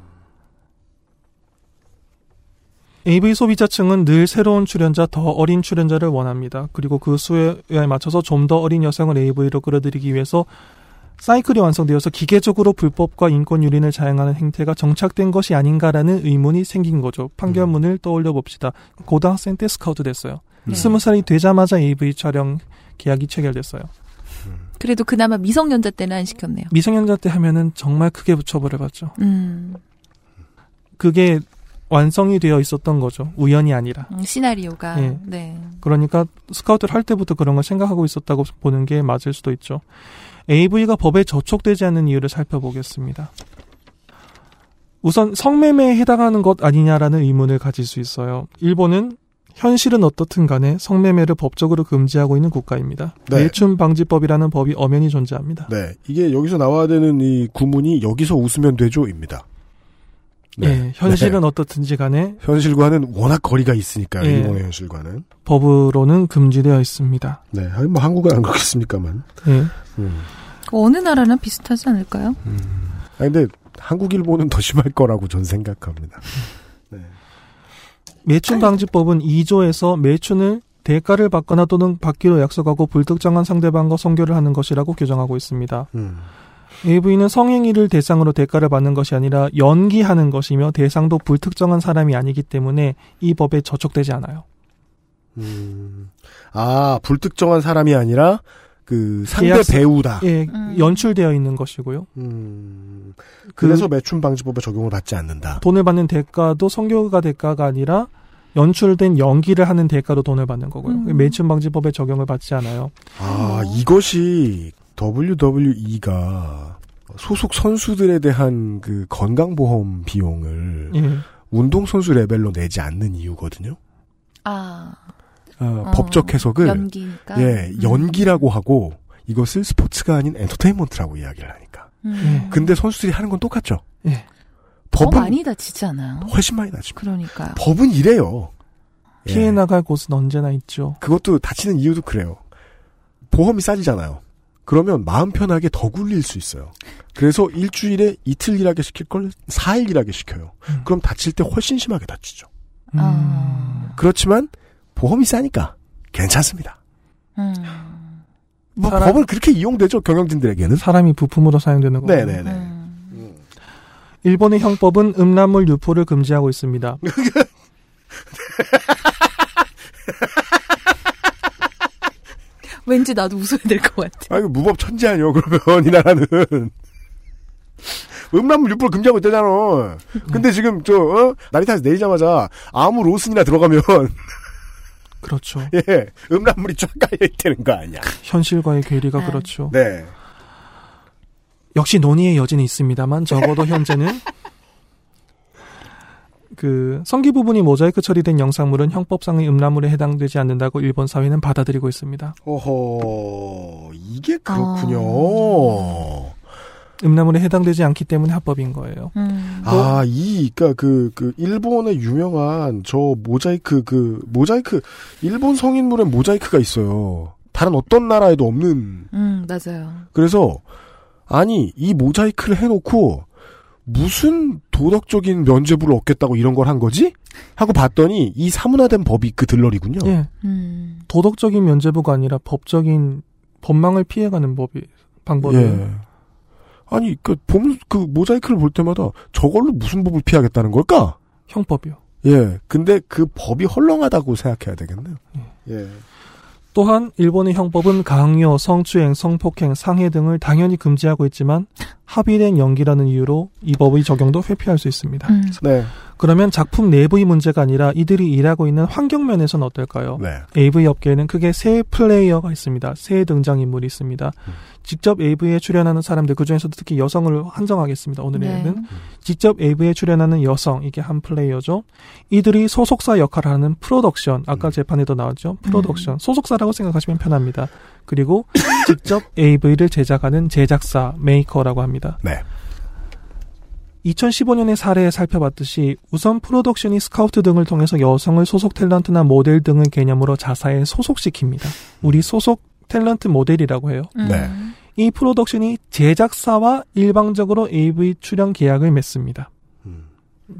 AV 소비자층은 늘 새로운 출연자, 더 어린 출연자를 원합니다. 그리고 그 수에 맞춰서 좀 더 어린 여성을 AV로 끌어들이기 위해서 사이클이 완성되어서 기계적으로 불법과 인권 유린을 자행하는 행태가 정착된 것이 아닌가라는 의문이 생긴 거죠. 판결문을 떠올려 봅시다. 고등학생 때 스카우트 됐어요. 네. 스무 살이 되자마자 AV 촬영 계약이 체결됐어요. 그래도 그나마 미성년자 때는 안 시켰네요. 미성년자 때 하면은 정말 크게 처벌을 받죠. 음, 그게 완성이 되어 있었던 거죠. 우연이 아니라. 음, 시나리오가. 예. 네. 그러니까 스카우트를 할 때부터 그런 걸 생각하고 있었다고 보는 게 맞을 수도 있죠. AV가 법에 저촉되지 않는 이유를 살펴보겠습니다. 우선 성매매에 해당하는 것 아니냐라는 의문을 가질 수 있어요. 일본은 현실은 어떻든 간에 성매매를 법적으로 금지하고 있는 국가입니다. 네. 매춘 방지법이라는 법이 엄연히 존재합니다. 네. 이게 여기서 나와야 되는 이 구문이 여기서 웃으면 되죠입니다. 예, 현실은 네. 어떻든지 간에 현실과는 워낙 거리가 있으니까요. 예. 일본의 현실과는. 법으로는 금지되어 있습니다. 네. 뭐 한국은 안 그렇겠습니까만. 예. 음. 어느 나라나 비슷하지 않을까요? 아 근데 한국 일본은 더 심할 거라고 전 생각합니다. 매춘 방지법은 2조에서 매춘을 대가를 받거나 또는 받기로 약속하고 불특정한 상대방과 성교를 하는 것이라고 규정하고 있습니다. 음. AV는 성행위를 대상으로 대가를 받는 것이 아니라 연기하는 것이며 대상도 불특정한 사람이 아니기 때문에 이 법에 저촉되지 않아요. 음. 아 불특정한 사람이 아니라 그 상대 계약서- 배우다. 예, 음. 연출되어 있는 것이고요. 음, 그 그래서 매춘 방지법에 적용을 받지 않는다. 돈을 받는 대가도 성교가 대가가 아니라 연출된 연기를 하는 대가로 돈을 받는 거고요. 음. 매춘 방지법에 적용을 받지 않아요. 아, 이것이 WWE가 소속 선수들에 대한 그 건강보험 비용을 예. 운동선수 레벨로 내지 않는 이유거든요. 아, 어, 어, 법적 해석을 연기가. 예, 음. 연기라고 하고 이것을 스포츠가 아닌 엔터테인먼트라고 이야기를 하니까. 음. 근데 선수들이 하는 건 똑같죠. 예. 더 법은 많이 다치지 않아요? 훨씬 많이 나죠. 그러니까요. 법은 이래요. 예. 피해 나갈 곳은 언제나 있죠. 그것도 다치는 이유도 그래요. 보험이 싸지잖아요. 그러면 마음 편하게 더 굴릴 수 있어요. 그래서 일주일에 이틀 일하게 시킬 걸 4일 일하게 시켜요. 음. 그럼 다칠 때 훨씬 심하게 다치죠. 음. 아. 그렇지만 보험이 싸니까 괜찮습니다. 음. 뭐 사람- 법은 그렇게 이용되죠 경영진들에게는. 사람이 부품으로 사용되는 거예요. 네네네. 음. 일본의 형법은 음란물 유포를 금지하고 있습니다. 왠지 나도 웃어야 될 것 같아. 아 이거 무법 천지 아니요 그러면 이 나라는. 음란물 유포를 금지하고 있다잖아. 근데 지금 저 어? 나리타에서 내리자마자 아무 로슨이나 들어가면 그렇죠. 예 음란물이 쫙 깔려 있다는 거 아니야. 현실과의 괴리가 네. 그렇죠. 네. 역시 논의의 여지는 있습니다만 적어도 현재는 그 성기 부분이 모자이크 처리된 영상물은 형법상의 음란물에 해당되지 않는다고 일본 사회는 받아들이고 있습니다. 어허 이게 그렇군요. 음란물에 해당되지 않기 때문에 합법인 거예요. 음. 아, 이, 그니까, 그, 그, 일본의 유명한, 저, 모자이크, 그, 모자이크, 일본 성인물에 모자이크가 있어요. 다른 어떤 나라에도 없는. 음, 맞아요. 그래서, 아니, 이 모자이크를 해놓고, 무슨 도덕적인 면죄부를 얻겠다고 이런 걸 한 거지? 하고 봤더니, 이 사문화된 법이 그 들러리군요. 예. 음. 도덕적인 면죄부가 아니라 법적인 법망을 피해가는 법이 방법이에요. 예. 아니, 그, 보면, 그, 모자이크를 볼 때마다 저걸로 무슨 법을 피하겠다는 걸까? 형법이요. 예. 근데 그 법이 헐렁하다고 생각해야 되겠네요. 예. 또한 일본의 형법은 강요, 성추행, 성폭행, 상해 등을 당연히 금지하고 있지만 합의된 연기라는 이유로 이 법의 적용도 회피할 수 있습니다. 음. 네. 그러면 작품 내부의 문제가 아니라 이들이 일하고 있는 환경 면에서는 어떨까요? 네. AV 업계에는 크게 세 플레이어가 있습니다. 세 등장인물이 있습니다. 직접 AV에 출연하는 사람들, 그중에서도 특히 여성을 한정하겠습니다. 오늘의 네. 직접 AV에 출연하는 여성, 이게 한 플레이어죠. 이들이 소속사 역할을 하는 프로덕션, 아까 재판에도 나왔죠. 프로덕션, 소속사라고 생각하시면 편합니다. 그리고 직접 AV를 제작하는 제작사, 메이커라고 합니다. 네. 2015년의 사례에 살펴봤듯이 우선 프로덕션이 스카우트 등을 통해서 여성을 소속 탤런트나 모델 등을 개념으로 자사에 소속시킵니다. 우리 소속 탤런트 모델이라고 해요. 음. 네. 이 프로덕션이 제작사와 일방적으로 AV 출연 계약을 맺습니다. 음.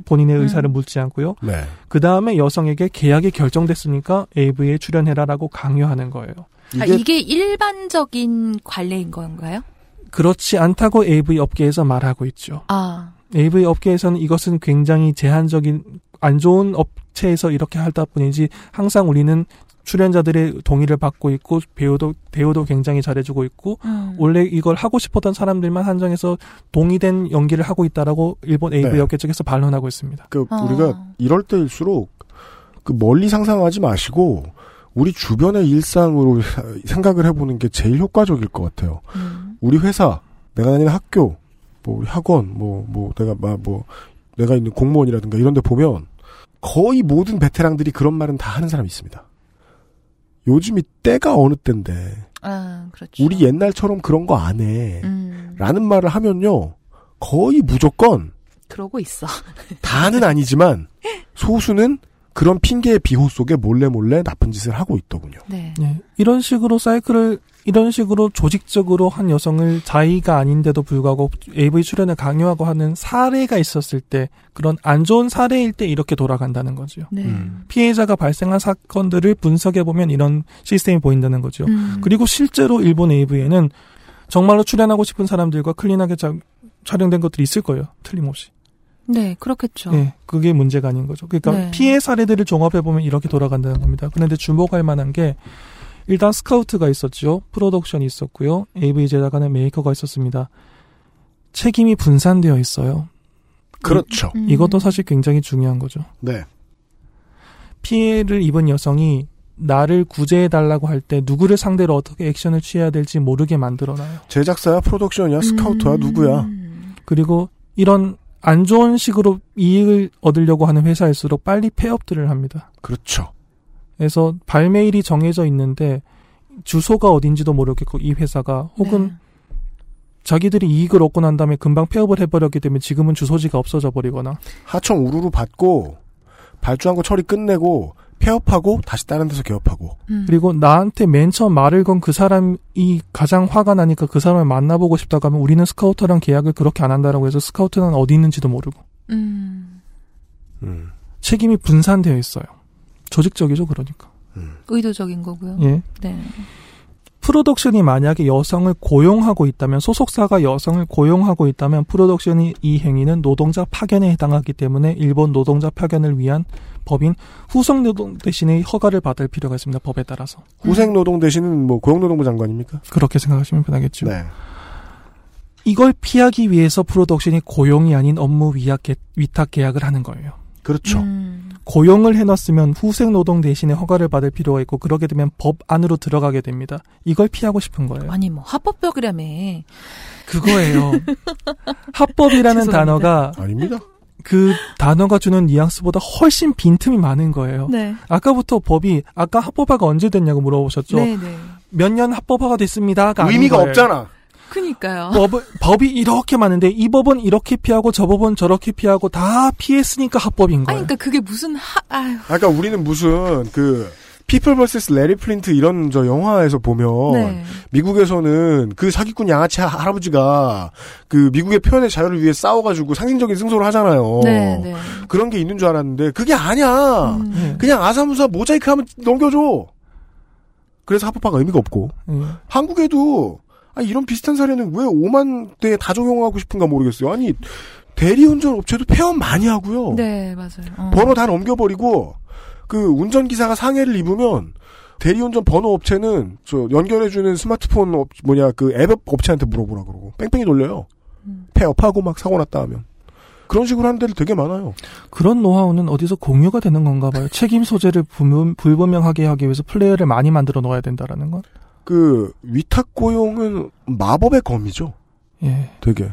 본인의 음. 의사를 묻지 않고요. 네. 그 다음에 여성에게 계약이 결정됐으니까 AV에 출연해라라고 강요하는 거예요. 아, 이게 일반적인 관례인 건가요? 그렇지 않다고 AV 업계에서 말하고 있죠. 아, AV 업계에서는 이것은 굉장히 제한적인 안 좋은 업체에서 이렇게 하다 뿐이지 항상 우리는 출연자들의 동의를 받고 있고 배우도 배우도 굉장히 잘해주고 있고 음. 원래 이걸 하고 싶었던 사람들만 한정해서 동의된 연기를 하고 있다라고 일본 AV 네. 업계 쪽에서 반론하고 있습니다. 그 어. 우리가 이럴 때일수록 그 멀리 상상하지 마시고 우리 주변의 일상으로 생각을 해보는 게 제일 효과적일 것 같아요. 음. 우리 회사, 내가 다니는 학교, 뭐 학원, 뭐뭐 내가 막뭐 내가 있는 공무원이라든가 이런 데 보면 거의 모든 베테랑들이 그런 말은 다 하는 사람이 있습니다. 요즘이 때가 어느 때인데 아, 그렇죠. 우리 옛날처럼 그런 거 안 해. 음, 라는 말을 하면요. 거의 무조건 그러고 있어. 다는 아니지만 소수는 그런 핑계의 비호 속에 몰래 몰래 나쁜 짓을 하고 있더군요. 네. 예, 이런 식으로 사이클을 이런 식으로 조직적으로 한 여성을 자의가 아닌데도 불구하고 AV 출연을 강요하고 하는 사례가 있었을 때 그런 안 좋은 사례일 때 이렇게 돌아간다는 거죠. 네. 음. 피해자가 발생한 사건들을 분석해 보면 이런 시스템이 보인다는 거죠. 음. 그리고 실제로 일본 AV에는 정말로 출연하고 싶은 사람들과 clean하게 자- 촬영된 것들이 있을 거예요. 틀림없이. 네, 그렇겠죠. 예, 그게 문제가 아닌 거죠. 그러니까 네. 피해 사례들을 종합해 보면 이렇게 돌아간다는 겁니다. 그런데 주목할 만한 게 일단 스카우트가 있었죠. 프로덕션이 있었고요. AV 제작하는 메이커가 있었습니다. 책임이 분산되어 있어요. 그렇죠. 음. 이것도 사실 굉장히 중요한 거죠. 네. 피해를 입은 여성이 나를 구제해달라고 할 때 누구를 상대로 어떻게 액션을 취해야 될지 모르게 만들어놔요. 제작사야, 프로덕션이야, 스카우터야, 음. 누구야. 그리고 이런 안 좋은 식으로 이익을 얻으려고 하는 회사일수록 빨리 폐업들을 합니다. 그렇죠. 그래서 발매일이 정해져 있는데 주소가 어딘지도 모르겠고 이 회사가 혹은 네. 자기들이 이익을 얻고 난 다음에 금방 폐업을 해버렸기 때문에 지금은 주소지가 없어져 버리거나 하청 우르르 받고, 발주한 거 처리 끝내고, 폐업하고, 다시 다른 데서 개업하고. 음. 그리고 나한테 맨 처음 말을 건 그 사람이 가장 화가 나니까 그 사람을 만나보고 싶다고 하면 우리는 스카우터랑 계약을 그렇게 안 한다라고 해서 스카우터는 어디 있는지도 모르고 음. 음. 책임이 분산되어 있어요. 조직적이죠, 그러니까. 의도적인 거고요. 예. 네. 프로덕션이 만약에 여성을 고용하고 있다면 소속사가 여성을 고용하고 있다면 프로덕션이 이 행위는 노동자 파견에 해당하기 때문에 일본 노동자 파견을 위한 법인 후성 노동 대신에 허가를 받을 필요가 있습니다. 법에 따라서 후생 노동 대신은 뭐 고용노동부 장관입니까? 그렇게 생각하시면 편하겠죠. 네. 이걸 피하기 위해서 프로덕션이 고용이 아닌 업무 위탁 계약을 하는 거예요. 그렇죠. 음. 고용을 해놨으면 후생 노동 대신에 허가를 받을 필요가 있고 그러게 되면 법 안으로 들어가게 됩니다. 이걸 피하고 싶은 거예요. 아니 뭐 합법벽이라며. 그거예요. 합법이라는. 단어가 아닙니다. 그 단어가 주는 뉘앙스보다 훨씬 빈틈이 많은 거예요. 네. 아까부터 법이 아까 합법화가 언제 됐냐고 물어보셨죠. 네, 네. 몇년 합법화가 됐습니다가 아닌 의미가 거예요. 없잖아. 그니까요. 법, 법이 이렇게 많은데 이 법은 이렇게 피하고 저 법은 저렇게 피하고 다 피했으니까 합법인 아니 거예요. 그러니까 그게 무슨 하 아유. 아까 우리는 무슨 그 People vs Larry Flynt 이런 저 영화에서 보면 네. 미국에서는 그 사기꾼 양아치 하- 할아버지가 그 미국의 표현의 자유를 위해 싸워가지고 상징적인 승소를 하잖아요. 네, 네. 그런 게 있는 줄 알았는데 그게 아니야. 음. 예. 그냥 아사무사 모자이크 하면 넘겨줘. 그래서 합법화가 의미가 없고 예. 한국에도 아, 이런 비슷한 사례는 왜 오만 데에 다 적용하고 싶은가 모르겠어요. 아니 대리운전 업체도 폐업 많이 하고요. 네, 맞아요. 어. 번호 다 넘겨버리고 그 운전기사가 상해를 입으면 대리운전 번호 업체는 저 연결해주는 스마트폰 업, 뭐냐 그 앱 업체한테 물어보라 그러고 뺑뺑이 돌려요. 음. 폐업하고 막 사고 났다 하면 그런 식으로 하는 데들 되게 많아요. 그런 노하우는 어디서 공유가 되는 건가 봐요. 책임 소재를 불분- 불분명하게 하기 위해서 플레이어를 많이 만들어 놓아야 된다라는 건. 그 위탁 고용은 마법의 검이죠. 예. 되게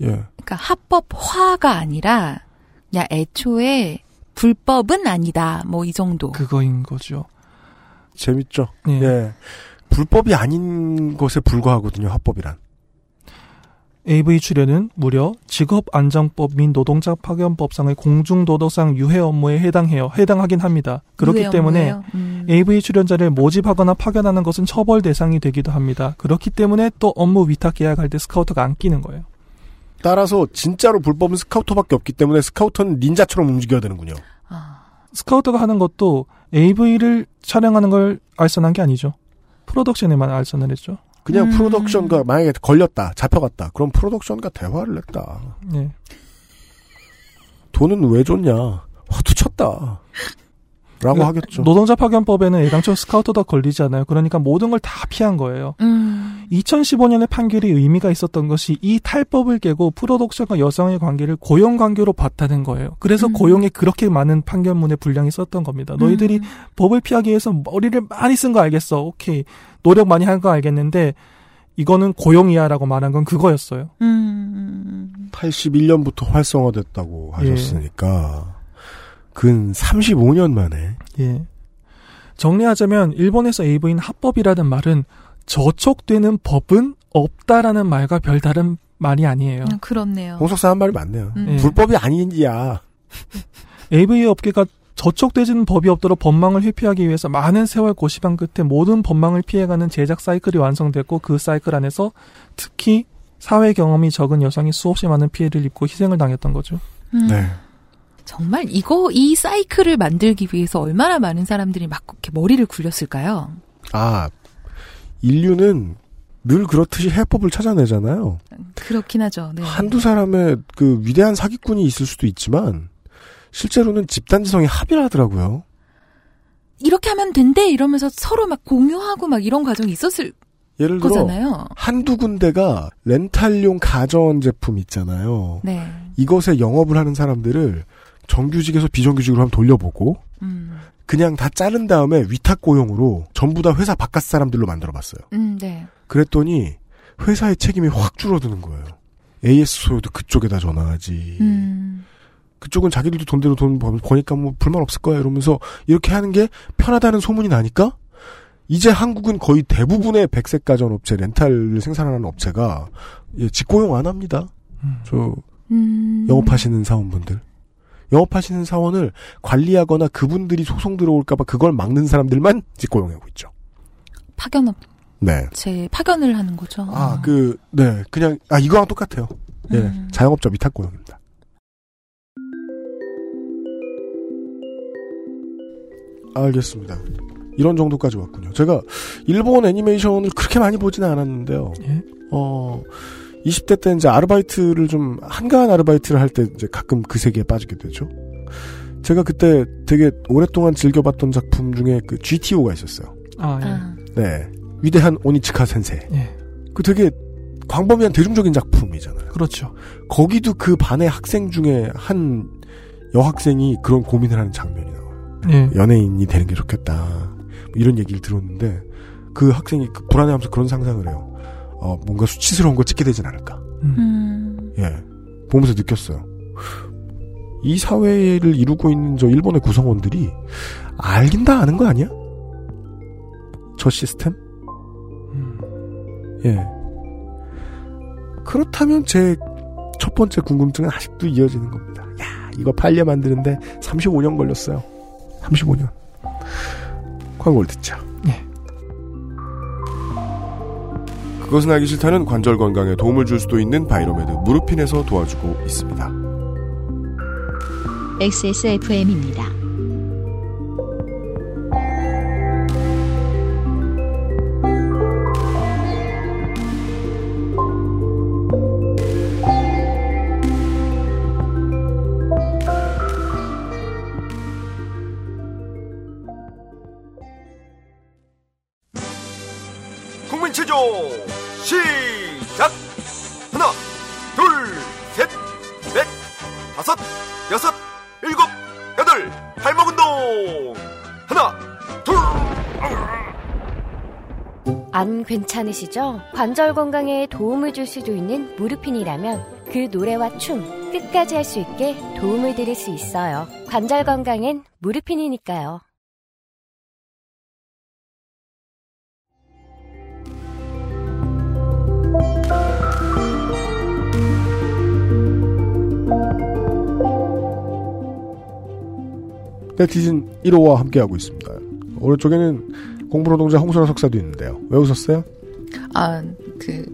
예. 그러니까 합법화가 아니라 그냥 애초에 불법은 아니다. 뭐 이 정도. 그거인 거죠. 재밌죠. 예. 예. 불법이 아닌 것에 불과하거든요. 합법이란. AV 출연은 무려 직업안정법 및 노동자 파견법상의 공중도덕상 유해 업무에 해당해요. 해당하긴 합니다. 그렇기 때문에? 음. AV 출연자를 모집하거나 파견하는 것은 처벌 대상이 되기도 합니다. 그렇기 때문에 또 업무 위탁 계약할 때 스카우터가 안 끼는 거예요. 따라서 진짜로 불법은 스카우터밖에 없기 때문에 스카우터는 닌자처럼 움직여야 되는군요. 아. 스카우터가 하는 것도 AV를 촬영하는 걸 알선한 게 아니죠. 프로덕션에만 알선을 했죠. 그냥 음. 프로덕션과 만약에 걸렸다, 잡혀갔다. 그럼 프로덕션과 대화를 했다. 예. 돈은 왜 줬냐? 화투 쳤다. 라고 하겠죠. 노동자 파견법에는 애당초 스카우터도 걸리지 않아요. 그러니까 모든 걸 다 피한 거예요. 음. 2015년의 판결이 의미가 있었던 것이 이 탈법을 깨고 프로덕션과 여성의 관계를 고용 관계로 봤다는 거예요. 그래서 음. 고용에 그렇게 많은 판결문의 분량이 썼던 겁니다. 너희들이 음. 법을 피하기 위해서 머리를 많이 쓴 거 알겠어. 오케이. 노력 많이 한 거 알겠는데 이거는 고용이야라고 말한 건 그거였어요. 음. 81년부터 활성화됐다고 하셨으니까 근 35년 만에 예. 정리하자면 일본에서 AV인 합법이라는 말은 저촉되는 법은 없다라는 말과 별다른 말이 아니에요. 음, 그렇네요. 홍석사 한 말이 맞네요. 음. 예. 불법이 아닌지야. AV 업계가 저촉되지는 법이 없도록 법망을 회피하기 위해서 많은 세월 고시방 끝에 모든 법망을 피해가는 제작 사이클이 완성됐고 그 사이클 안에서 특히 사회 경험이 적은 여성이 수없이 많은 피해를 입고 희생을 당했던 거죠. 음. 네. 정말 이거 이 사이클을 만들기 위해서 얼마나 많은 사람들이 막 이렇게 머리를 굴렸을까요? 아, 인류는 늘 그렇듯이 해법을 찾아내잖아요. 그렇긴 하죠. 네. 한두 사람의 그 위대한 사기꾼이 있을 수도 있지만 실제로는 집단지성이 합의를 하더라고요. 이렇게 하면 된대 이러면서 서로 막 공유하고 막 이런 과정이 있었을 예를 들어 거잖아요. 한두 군데가 렌탈용 가전 제품 있잖아요. 네. 이것에 영업을 하는 사람들을 정규직에서 비정규직으로 한번 돌려보고 음. 그냥 다 자른 다음에 위탁 고용으로 전부 다 회사 바깥 사람들로 만들어봤어요. 음, 네. 그랬더니 회사의 책임이 확 줄어드는 거예요. AS 소유도 그쪽에다 전화하지. 음. 그쪽은 자기들도 돈대로 돈 버- 버니까 뭐 불만 없을 거야 이러면서 이렇게 하는 게 편하다는 소문이 나니까 이제 한국은 거의 대부분의 백색 가전 업체 렌탈을 생산하는 업체가 예, 직고용 안 합니다. 저 음. 영업하시는 사원분들. 영업하시는 사원을 관리하거나 그분들이 소송 들어올까봐 그걸 막는 사람들만 직고용하고 있죠. 파견업 네. 제 파견을 하는 거죠. 아, 그, 네. 그냥, 아, 이거랑 똑같아요. 예. 음. 자영업자 위탁고용입니다. 알겠습니다. 이런 정도까지 왔군요. 제가 일본 애니메이션을 그렇게 많이 보지는 않았는데요. 예? 어, 20대 때 이제 아르바이트를 좀, 한가한 아르바이트를 할 때 이제 가끔 그 세계에 빠지게 되죠. 제가 그때 되게 오랫동안 즐겨봤던 작품 중에 그 GTO가 있었어요. 아, 예. 아, 네. 위대한 오니츠카 센세. 예. 그 되게 광범위한 대중적인 작품이잖아요. 그렇죠. 거기도 그 반의 학생 중에 한 여학생이 그런 고민을 하는 장면이 나와요. 예. 연예인이 되는 게 좋겠다. 뭐 이런 얘기를 들었는데 그 학생이 그 불안해하면서 그런 상상을 해요. 어, 뭔가 수치스러운 걸 찍게 되진 않을까. 음. 예. 보면서 느꼈어요. 이 사회를 이루고 있는 저 일본의 구성원들이 알긴 다 아는 거 아니야? 저 시스템? 음. 예. 그렇다면 제 첫 번째 궁금증은 아직도 이어지는 겁니다. 야, 이거 판례 만드는데 35년 걸렸어요. 35년. 광고를 듣죠. 그것은 알기 싫다는 관절 건강에 도움을 줄 수도 있는 바이로메드 무르핀에서 도와주고 있습니다. XSFM입니다. 국민 체조 시작 하나 둘 셋 넷 다섯 여섯 일곱 여덟 발목 운동 하나 둘 안 괜찮으시죠? 관절 건강에 도움을 줄 수도 있는 무르핀이라면 그 노래와 춤 끝까지 할 수 있게 도움을 드릴 수 있어요. 관절 건강엔 무르핀이니까요. 네티즌 1호와 함께하고 있습니다. 오른쪽에는 공부노동자 홍순아 석사도 있는데요. 왜 웃었어요? 아, 그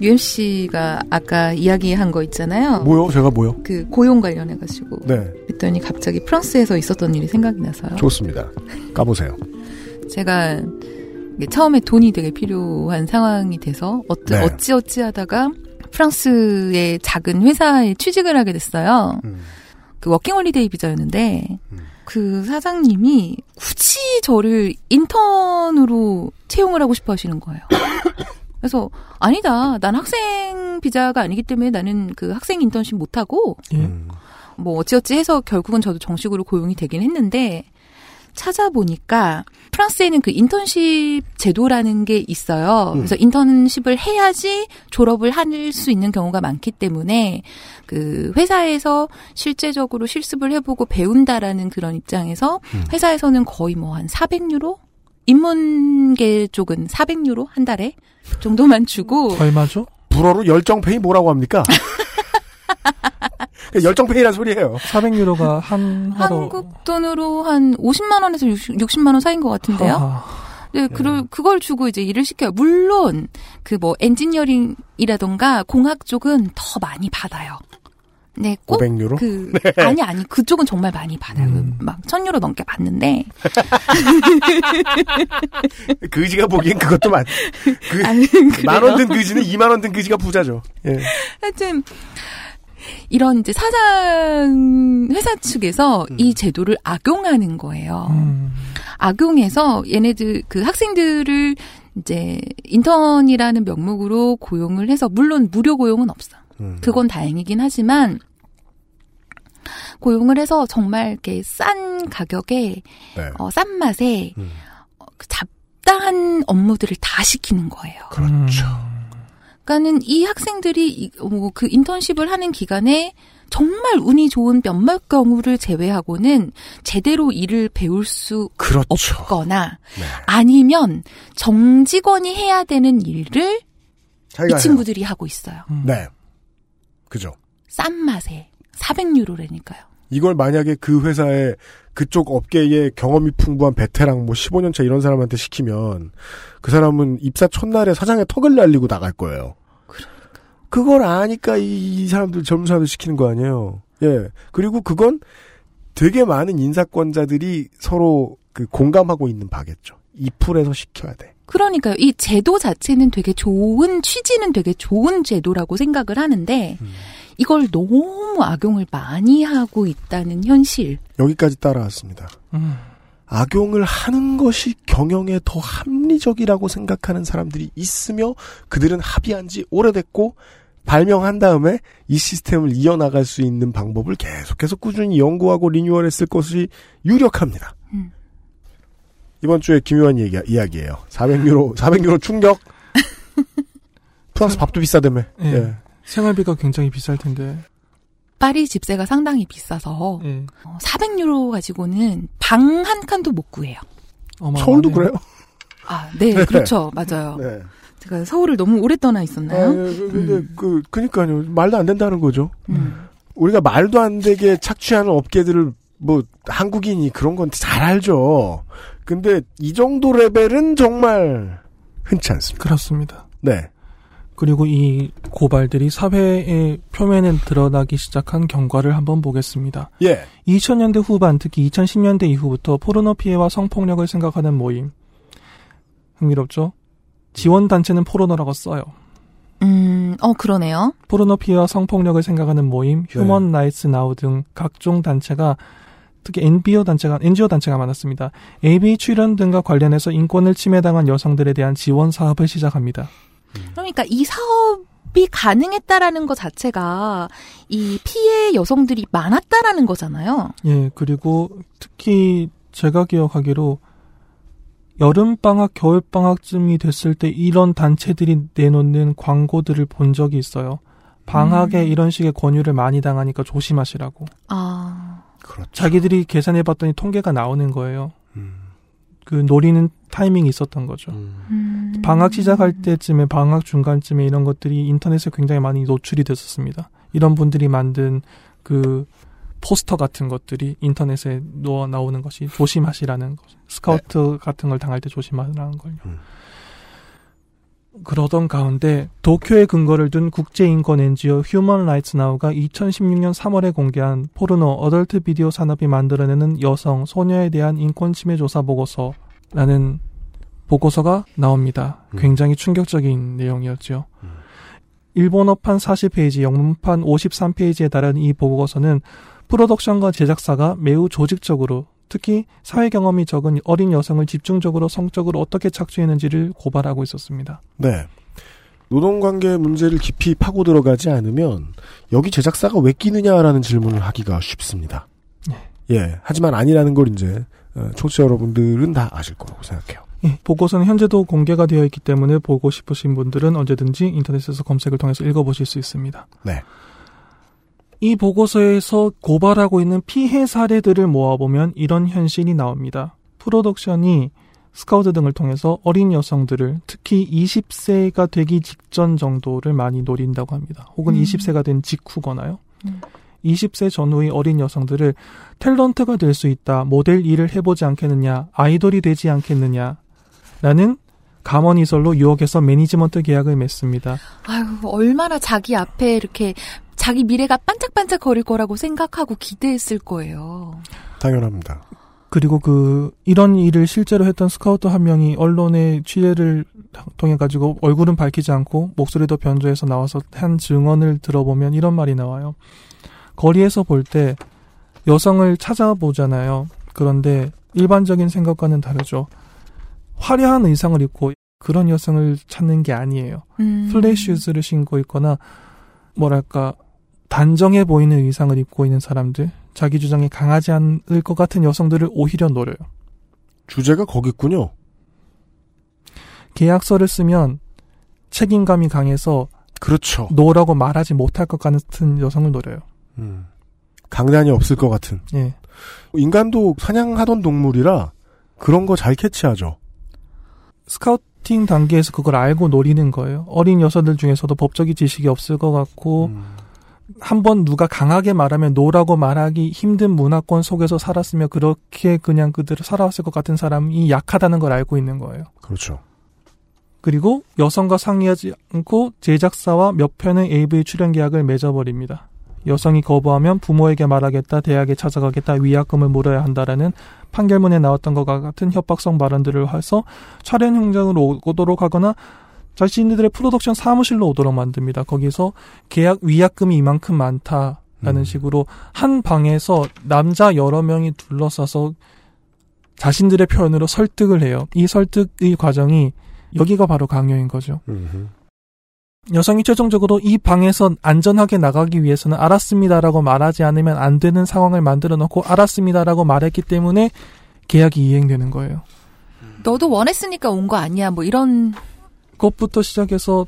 UMC가 아까 이야기한 거 있잖아요. 뭐요? 제가 뭐요? 그 고용 관련해 가지고 네, 그랬더니 갑자기 프랑스에서 있었던 일이 생각이 나서요. 좋습니다. 까보세요. 제가 처음에 돈이 되게 필요한 상황이 돼서 어찌 네. 어찌 어찌 하다가 프랑스의 작은 회사에 취직을 하게 됐어요. 음. 그 워킹홀리데이 비자였는데 음. 그 사장님이 굳이 저를 인턴으로 채용을 하고 싶어 하시는 거예요. 그래서 아니다. 난 학생 비자가 아니기 때문에 나는 그 학생 인턴십 못 하고 예. 음. 뭐 어찌어찌 해서 결국은 저도 정식으로 고용이 되긴 했는데 찾아보니까 프랑스에는 그 인턴십 제도라는 게 있어요. 음. 그래서 인턴십을 해야지 졸업을 할 수 있는 경우가 많기 때문에 그 회사에서 실제적으로 실습을 해보고 배운다라는 그런 입장에서 음. 회사에서는 거의 뭐 한 400유로? 인문계 쪽은 400유로 한 달에 그 정도만 주고 얼마죠? 불어로 열정페이 뭐라고 합니까? 열정페이란 소리예요. 400유로가 한 하루 한국 돈으로 한 50만 원에서 60, 60만 원 사이인 것 같은데요. 하하. 네, 그 그걸 주고 이제 일을 시켜요. 물론 그 뭐 엔지니어링이라던가 공학 쪽은 더 많이 받아요. 네, 꼭 500유로? 그 아니 아니 그쪽은 정말 많이 받아요. 음. 막 1000유로 넘게 받는데 그지가 보기엔 그것도 많, 그, 아니, 만원 든? 그지는 2만 원 든 그지가 부자죠. 예. 하여튼 이런 이제 사장 회사 측에서 이 제도를 악용하는 거예요. 음. 악용해서 얘네들 그 학생들을 이제 인턴이라는 명목으로 고용을 해서 물론 무료 고용은 없어. 음. 그건 다행이긴 하지만 고용을 해서 정말 이렇게 싼 가격에 네. 어, 싼 맛에 음. 어, 그 잡다한 업무들을 다 시키는 거예요. 그렇죠. 그러니까는 이 학생들이 뭐그 인턴십을 하는 기간에 정말 운이 좋은 몇몇 경우를 제외하고는 제대로 일을 배울 수 그렇죠. 없거나 네. 아니면 정직원이 해야 되는 일을 이 친구들이 하고 있어요. 해요. 네. 그죠. 싼 맛에 400유로라니까요. 이걸 만약에 그 회사에 그쪽 업계에 경험이 풍부한 베테랑 뭐 15년차 이런 사람한테 시키면 그 사람은 입사 첫날에 사장의 턱을 날리고 나갈 거예요. 그걸 아니까 이, 이 사람들 젊은 사람들 시키는 거 아니에요. 예. 그리고 그건 되게 많은 인사권자들이 서로 그 공감하고 있는 바겠죠. 이 풀에서 시켜야 돼. 그러니까요. 이 제도 자체는 되게 좋은 취지는 되게 좋은 제도라고 생각을 하는데 음. 이걸 너무 악용을 많이 하고 있다는 현실. 여기까지 따라왔습니다. 음. 악용을 하는 것이 경영에 더 합리적이라고 생각하는 사람들이 있으며 그들은 합의한 지 오래됐고 발명한 다음에 이 시스템을 이어나갈 수 있는 방법을 계속해서 꾸준히 연구하고 리뉴얼했을 것이 유력합니다. 음. 이번 주에 기묘한 얘기, 이야기예요. 400유로, 400유로 충격. 프랑스 밥도 비싸다며. 예. 예. 생활비가 굉장히 비쌀 텐데. 파리 집세가 상당히 비싸서 예. 400유로 가지고는 방 한 칸도 못 구해요. 어마어마하네요. 서울도 그래요? 아, 네, 네. 그렇죠. 맞아요. 네. 제가 서울을 너무 오래 떠나 아, 있었나요? 예, 그, 근데 그, 그니까요. 말도 안 된다는 거죠. 음. 우리가 말도 안 되게 착취하는 업계들을 뭐 한국인이 그런 건 잘 알죠. 근데 이 정도 레벨은 정말 흔치 않습니다. 그렇습니다. 네. 그리고 이 고발들이 사회의 표면에 드러나기 시작한 경과를 한번 보겠습니다. 예. 2000년대 후반, 특히 2010년대 이후부터 포르노 피해와 성폭력을 생각하는 모임. 흥미롭죠? 지원단체는 포르노라고 써요. 음, 어, 그러네요. 포르노 피해와 성폭력을 생각하는 모임, Human Rights Now 등 각종 단체가 특히 NPO 단체가 NGO 단체가 많았습니다. AV 출연 등과 관련해서 인권을 침해당한 여성들에 대한 지원 사업을 시작합니다. 그러니까 이 사업이 가능했다라는 것 자체가 이 피해 여성들이 많았다라는 거잖아요. 예, 그리고 특히 제가 기억하기로 여름방학, 겨울방학쯤이 됐을 때 이런 단체들이 내놓는 광고들을 본 적이 있어요. 방학에 음. 이런 식의 권유를 많이 당하니까 조심하시라고. 아, 그렇죠. 자기들이 계산해 봤더니 통계가 나오는 거예요. 음. 그 노리는 타이밍이 있었던 거죠. 음. 방학 시작할 때쯤에 방학 중간쯤에 이런 것들이 인터넷에 굉장히 많이 노출이 됐었습니다. 이런 분들이 만든 그 포스터 같은 것들이 인터넷에 놓아 나오는 것이 조심하시라는 것. 스카우트 같은 걸 당할 때 조심하라는 걸요. 음. 그러던 가운데 도쿄에 근거를 둔 국제인권 NGO Human Rights Now가 2016년 3월에 공개한 포르노 adult video 산업이 만들어내는 여성, 소녀에 대한 인권 침해 조사 보고서라는 보고서가 나옵니다. 음. 굉장히 충격적인 내용이었죠. 일본어판 40페이지, 영문판 53페이지에 달한 이 보고서는 프로덕션과 제작사가 매우 조직적으로 특히 사회 경험이 적은 어린 여성을 집중적으로 성적으로 어떻게 착취했는지를 고발하고 있었습니다. 네. 노동관계 문제를 깊이 파고 들어가지 않으면 여기 제작사가 왜 끼느냐라는 질문을 하기가 쉽습니다. 예. 하지만 아니라는 걸 이제 어, 청취자 여러분들은 다 아실 거라고 생각해요. 예, 보고서는 현재도 공개가 되어 있기 때문에 보고 싶으신 분들은 언제든지 인터넷에서 검색을 통해서 읽어보실 수 있습니다. 네. 이 보고서에서 고발하고 있는 피해 사례들을 모아보면 이런 현실이 나옵니다. 프로덕션이 스카우트 등을 통해서 어린 여성들을 특히 20세가 되기 직전 정도를 많이 노린다고 합니다. 혹은 음. 20세가 된 직후거나요. 음. 20세 전후의 어린 여성들을 탤런트가 될 수 있다, 모델 일을 해보지 않겠느냐, 아이돌이 되지 않겠느냐, 라는 감언이설로 유혹해서 매니지먼트 계약을 맺습니다. 아유, 얼마나 자기 앞에 이렇게 자기 미래가 반짝반짝 거릴 거라고 생각하고 기대했을 거예요. 당연합니다. 그리고 그 이런 일을 실제로 했던 스카우트 한 명이 언론에 취재를 통해 가지고 얼굴은 밝히지 않고 목소리도 변조해서 나와서 한 증언을 들어보면 이런 말이 나와요. 거리에서 볼 때 여성을 찾아보잖아요. 그런데 일반적인 생각과는 다르죠. 화려한 의상을 입고 그런 여성을 찾는 게 아니에요. 음. 플레이슈즈를 신고 있거나 뭐랄까 단정해 보이는 의상을 입고 있는 사람들, 자기 주장이 강하지 않을 것 같은 여성들을 오히려 노려요. 주제가 거기있군요. 계약서를 쓰면 책임감이 강해서 그렇죠. no라고 말하지 못할 것 같은 여성을 노려요. 음. 강단이 없을 것 같은. 예. 인간도 사냥하던 동물이라 그런 거 잘 캐치하죠. scouting 단계에서 그걸 알고 노리는 거예요. 어린 여성들 중에서도 법적인 지식이 없을 것 같고 음. 한번 누가 강하게 말하면 no라고 말하기 힘든 문화권 속에서 살았으며 그렇게 그냥 그대로 살아왔을 것 같은 사람이 약하다는 걸 알고 있는 거예요. 그렇죠. 그리고 여성과 상의하지 않고 제작사와 몇 편의 AV 출연 계약을 맺어버립니다. 여성이 거부하면 부모에게 말하겠다, 대학에 찾아가겠다, 위약금을 물어야 한다라는 판결문에 나왔던 것과 같은 협박성 발언들을 해서 촬영 현장으로 오도록 하거나 자신들의 프로덕션 사무실로 오도록 만듭니다. 거기서 계약 위약금이 이만큼 많다 라는 음. 식으로 한 방에서 남자 여러 명이 둘러싸서 자신들의 표현으로 설득을 해요. 이 설득의 과정이 여기가 바로 강요인 거죠. 음흠. 여성이 최종적으로 이 방에서 안전하게 나가기 위해서는 알았습니다라고 말하지 않으면 안 되는 상황을 만들어 놓고 알았습니다라고 말했기 때문에 계약이 이행되는 거예요. 너도 원했으니까 온 거 아니야. 뭐 이런 그것부터 시작해서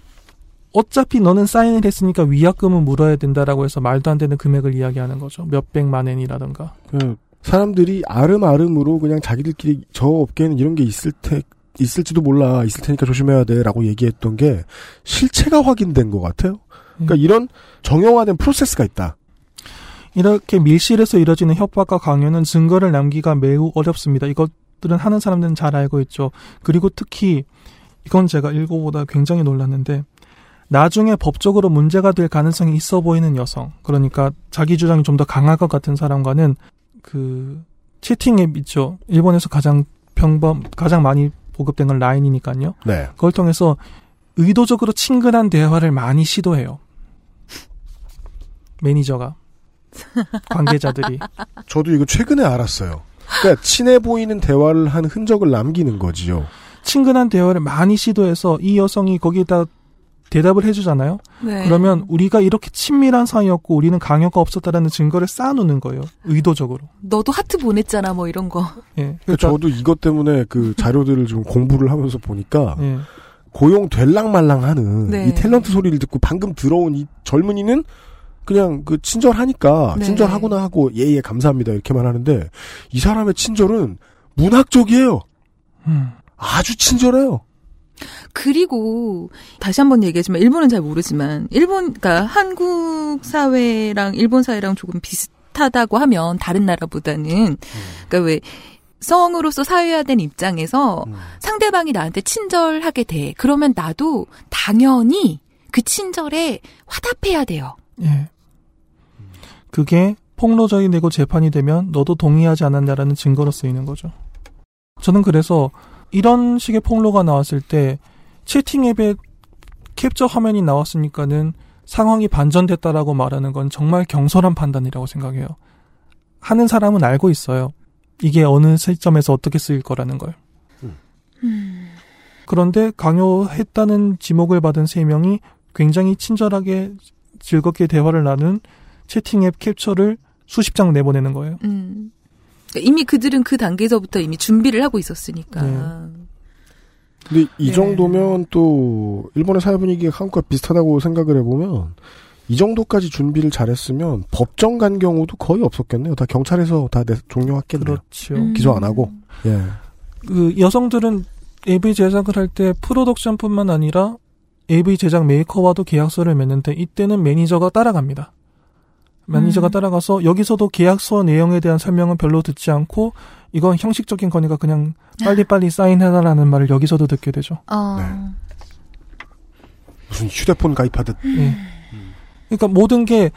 어차피 너는 사인을 했으니까 위약금은 물어야 된다라고 해서 말도 안 되는 금액을 이야기하는 거죠. 몇백만 엔이라든가. 그 사람들이 아름아름으로 그냥 자기들끼리 저 업계에는 이런 게 있을 테 있을지도 몰라 있을 테니까 조심해야 돼라고 얘기했던 게 실체가 확인된 것 같아요. 그러니까 음. 이런 정형화된 프로세스가 있다. 이렇게 밀실에서 이뤄지는 협박과 강요는 증거를 남기가 매우 어렵습니다. 이것들은 하는 사람들은 잘 알고 있죠. 그리고 특히 이건 제가 읽어보다 굉장히 놀랐는데 나중에 법적으로 문제가 될 가능성이 있어 보이는 여성, 그러니까 자기 주장이 좀 더 강할 것 같은 사람과는 그 채팅 앱 있죠. 일본에서 가장 평범 가장 많이 보급된 건 라인이니까요. 네. 그걸 통해서 의도적으로 친근한 대화를 많이 시도해요. 매니저가 관계자들이 저도 이거 최근에 알았어요. 그러니까 친해 보이는 대화를 한 흔적을 남기는 거지요. 친근한 대화를 많이 시도해서 이 여성이 거기에다 대답을 해주잖아요. 네. 그러면 우리가 이렇게 친밀한 사이였고 우리는 강요가 없었다라는 증거를 쌓아놓는 거예요. 의도적으로. 너도 하트 보냈잖아. 뭐 이런 거. 예. 그러니까 저도 이것 때문에 그 자료들을 좀 공부를 하면서 보니까 예. 고용 될랑말랑하는 네. 이 탤런트 소리를 듣고 방금 들어온 이 젊은이는 그냥 그 친절하니까 네. 친절하구나 하고 예예 감사합니다 이렇게만 하는데 이 사람의 친절은 문학적이에요. 음. 아주 친절해요. 그리고 다시 한번 얘기하지만 일본은 잘 모르지만 일본 그러니까 한국 사회랑 일본 사회랑 조금 비슷하다고 하면 다른 나라보다는 그러니까 왜 성으로서 사회화된 입장에서 상대방이 나한테 친절하게 돼. 그러면 나도 당연히 그 친절에 화답해야 돼요. 예. 그게 폭로적이 되고 재판이 되면 너도 동의하지 않았냐라는 증거로 쓰이는 거죠. 저는 그래서 이런 식의 폭로가 나왔을 때 채팅 앱에 캡처 화면이 나왔으니까는 상황이 반전됐다라고 말하는 건 정말 경솔한 판단이라고 생각해요. 하는 사람은 알고 있어요. 이게 어느 시점에서 어떻게 쓰일 거라는 걸. 그런데 강요했다는 지목을 받은 세 명이 굉장히 친절하게 즐겁게 대화를 나눈 채팅 앱 캡처를 수십 장 내보내는 거예요. 음. 그러니까 이미 그들은 그 단계에서부터 이미 준비를 하고 있었으니까. 네. 근데 이 네. 정도면 또 일본의 사회 분위기가 한국과 비슷하다고 생각을 해보면 이 정도까지 준비를 잘했으면 법정 간 경우도 거의 없었겠네요. 다 경찰에서 다 내사 종료했겠네요. 그렇죠. 음. 기소 안 하고. 예. 그 여성들은 AV 제작을 할 때 프로덕션뿐만 아니라 AV 제작 메이커와도 계약서를 맺는데 이때는 매니저가 따라갑니다. 매니저가 음. 따라가서 여기서도 계약서 내용에 대한 설명은 별로 듣지 않고 이건 형식적인 거니까 그냥 빨리빨리 사인해달라는 말을 여기서도 듣게 되죠. 어. 네. 무슨 휴대폰 가입하듯. 예. 그러니까 모든 게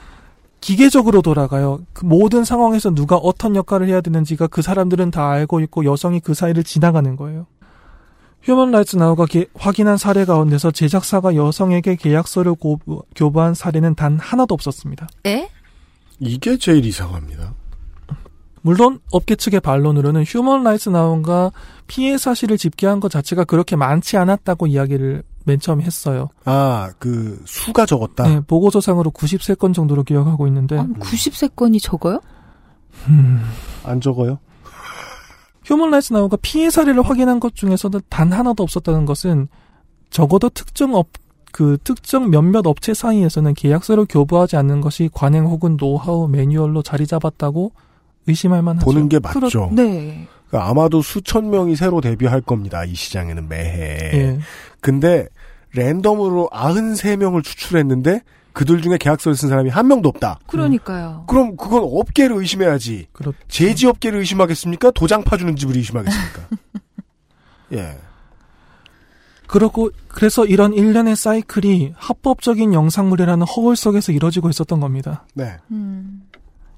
기계적으로 돌아가요. 그 모든 상황에서 누가 어떤 역할을 해야 되는지가 그 사람들은 다 알고 있고 여성이 그 사이를 지나가는 거예요. Human Rights Now가 게- 확인한 사례 가운데서 제작사가 여성에게 계약서를 고부- 교부한 사례는 단 하나도 없었습니다. 에? 이게 제일 이상합니다. 물론 업계 측의 반론으로는 Human Rights Now가 피해 사실을 집계한 것 자체가 그렇게 많지 않았다고 이야기를 맨 처음에 했어요. 아, 그 수가 적었다. 네, 보고서상으로 93건 정도로 기억하고 있는데 아, 93건이 적어요? 음, 안 적어요? Human Rights Now가 피해 사례를 확인한 것 중에서도 단 하나도 없었다는 것은 적어도 특정 업, 그 특정 몇몇 업체 사이에서는 계약서를 교부하지 않는 것이 관행 혹은 노하우 매뉴얼로 자리 잡았다고 의심할 만하죠. 보는 게 맞죠. 네. 그러니까 아마도 수천 명이 새로 데뷔할 겁니다. 이 시장에는 매해. 예. 근데 랜덤으로 93명을 추출했는데 그들 중에 계약서를 쓴 사람이 한 명도 없다. 그러니까요. 그럼 그건 업계를 의심해야지. 그렇 제지 업계를 의심하겠습니까? 도장 파주는 집을 의심하겠습니까? 예. 그렇고 그래서 이런 일련의 사이클이 합법적인 영상물이라는 허울 속에서 이뤄지고 있었던 겁니다. 네. 음.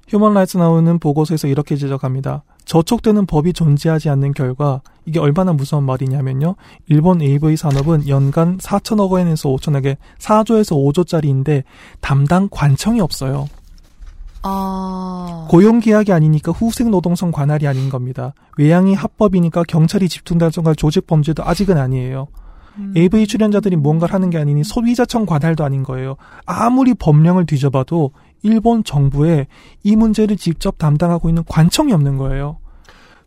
휴먼 라이츠 나오는 보고서에서 이렇게 지적합니다. 저촉되는 법이 존재하지 않는 결과 이게 얼마나 무서운 말이냐면요. 일본 AV 산업은 연간 4천억 원에서 5천억에 4조에서 5조짜리인데 담당 관청이 없어요. 아. 고용 계약이 아니니까 후생 노동성 관할이 아닌 겁니다. 외양이 합법이니까 경찰이 집중 단속할 조직 범죄도 아직은 아니에요. 음. AV 출연자들이 뭔가를 하는 게 아니니 소비자청 관할도 아닌 거예요. 아무리 법령을 뒤져봐도 일본 정부에 이 문제를 직접 담당하고 있는 관청이 없는 거예요.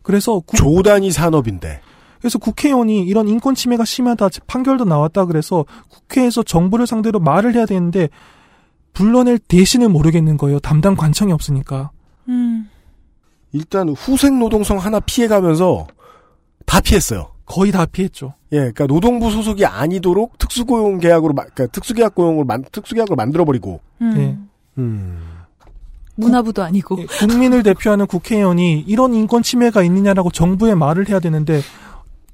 그래서 국, 조단위 산업인데. 그래서 국회의원이 이런 인권 침해가 심하다 판결도 나왔다 그래서 국회에서 정부를 상대로 말을 해야 되는데 불러낼 대신을 모르겠는 거예요. 담당 관청이 없으니까. 음. 일단 후생 노동성 하나 피해가면서 다 피했어요. 거의 다 피했죠. 예, 그러니까 노동부 소속이 아니도록 특수고용 계약으로, 마- 그러니까 특수계약 고용을 만, 특수계약을 만들어 버리고. 음. 예. 음. 문화부도 아니고. 예, 국민을 대표하는 국회의원이 이런 인권 침해가 있느냐라고 정부에 말을 해야 되는데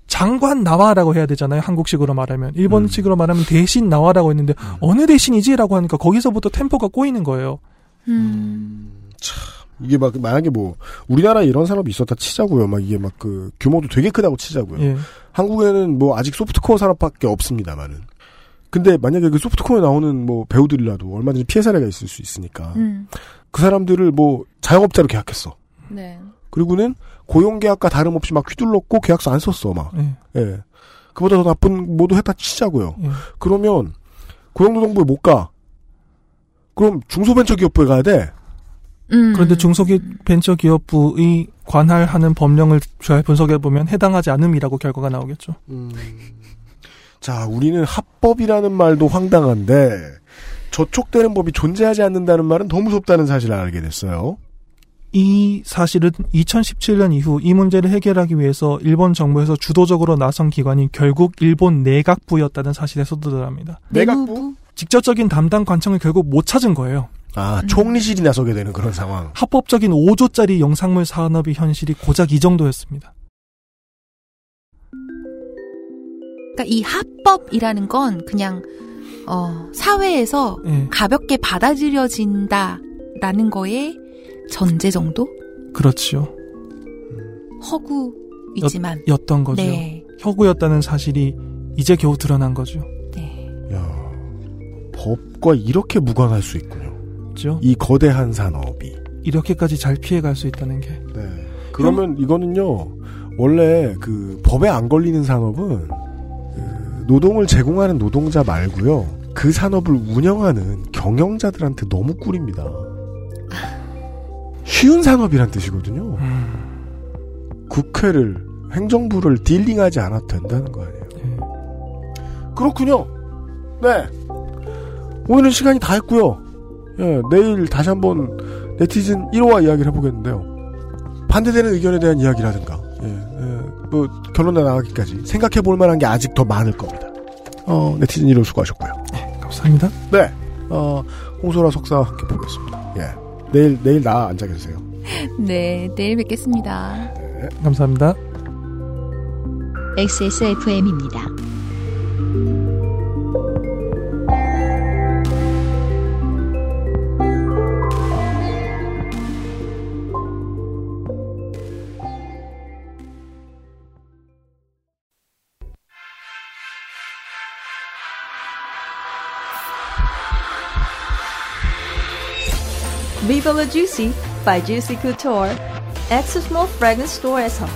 장관 나와라고 해야 되잖아요. 한국식으로 말하면 일본식으로 말하면 대신 나와라고 했는데 어느 대신이지라고 하니까 거기서부터 템포가 꼬이는 거예요. 음. 이게 막, 만약에 뭐, 우리나라에 이런 산업이 있었다 치자고요. 막 이게 막 그, 규모도 되게 크다고 치자고요. 예. 한국에는 뭐, 아직 소프트코어 산업밖에 없습니다만은. 근데 만약에 그 소프트코어에 나오는 뭐, 배우들이라도 얼마든지 피해 사례가 있을 수 있으니까. 음. 그 사람들을 뭐, 자영업자로 계약했어. 네. 그리고는 고용 계약과 다름없이 막 휘둘렀고 계약서 안 썼어, 막. 예. 예. 그보다 더 나쁜 모두 했다 치자고요. 예. 그러면 고용노동부에 못 가. 그럼 중소벤처기업부에 가야 돼. 음. 그런데 중소벤처기업부의 관할하는 법령을 잘 분석해 보면 해당하지 않음이라고 결과가 나오겠죠. 자, 우리는 합법이라는 말도 황당한데 저촉되는 법이 존재하지 않는다는 말은 더 무섭다는 사실을 알게 됐어요. 이 사실은 2017년 이후 이 문제를 해결하기 위해서 일본 정부에서 주도적으로 나선 기관이 결국 일본 내각부였다는 사실에 서두합니다. 내각부? 직접적인 담당 관청을 결국 못 찾은 거예요. 아, 총리실이 나서게 되는 그런 상황. 합법적인 5조짜리 영상물 산업의 현실이 고작 이 정도였습니다. 그러니까 이 합법이라는 건 그냥 어, 사회에서 예. 가볍게 받아들여진다라는 거에 전제 정도? 그렇지요. 허구이지만. 였던 거죠. 네. 혁우였다는 사실이 이제 겨우 드러난 거죠. 법과 이렇게 무관할 수 있군요. 그죠? 이 거대한 산업이. 이렇게까지 잘 피해갈 수 있다는 게. 네. 그러면 이거는요, 원래 그 법에 안 걸리는 산업은 그 노동을 제공하는 노동자 말고요, 그 산업을 운영하는 경영자들한테 너무 꿀입니다. 쉬운 산업이란 뜻이거든요. 국회를, 행정부를 딜링하지 않아도 된다는 거 아니에요. 그렇군요. 네. 오늘은 시간이 다 했고요. 예, 내일 다시 한번 네티즌 1호와 이야기를 해보겠는데요. 반대되는 의견에 대한 이야기라든가, 예, 예, 뭐, 결론에 나가기까지 생각해 볼 만한 게 아직 더 많을 겁니다. 어, 네티즌 1호 수고하셨고요. 감사합니다. 네. 어, 홍소라 석사 함께 보겠습니다. 예. 내일, 내일 나 앉아 계세요. 네, 내일 뵙겠습니다. 감사합니다. XSFM입니다. La Juicy by Juicy Couture, Access Mall Fragrance Store에서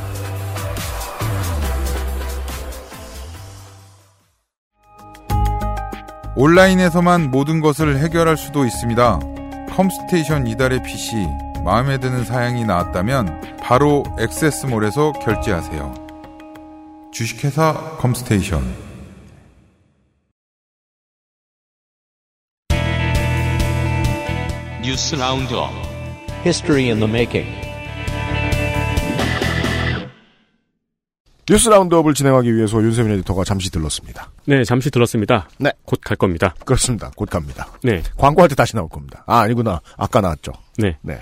온라인에서만 모든 것을 해결할 수도 있습니다. 컴스테이션 이달의 PC 마음에 드는 사양이 나왔다면 바로 액세스몰에서 결제하세요. 주식회사 컴스테이션 뉴스 roundup History in the Making 뉴스 roundup을 진행하기 위해서 윤세민 에디터가 잠시 들렀습니다. 네, 잠시 들렀습니다. 네. 곧 갈 겁니다. 그렇습니다. 곧 갑니다. 네. 광고할 때 다시 나올 겁니다. 아, 아니구나. 아까 나왔죠. 네. 네.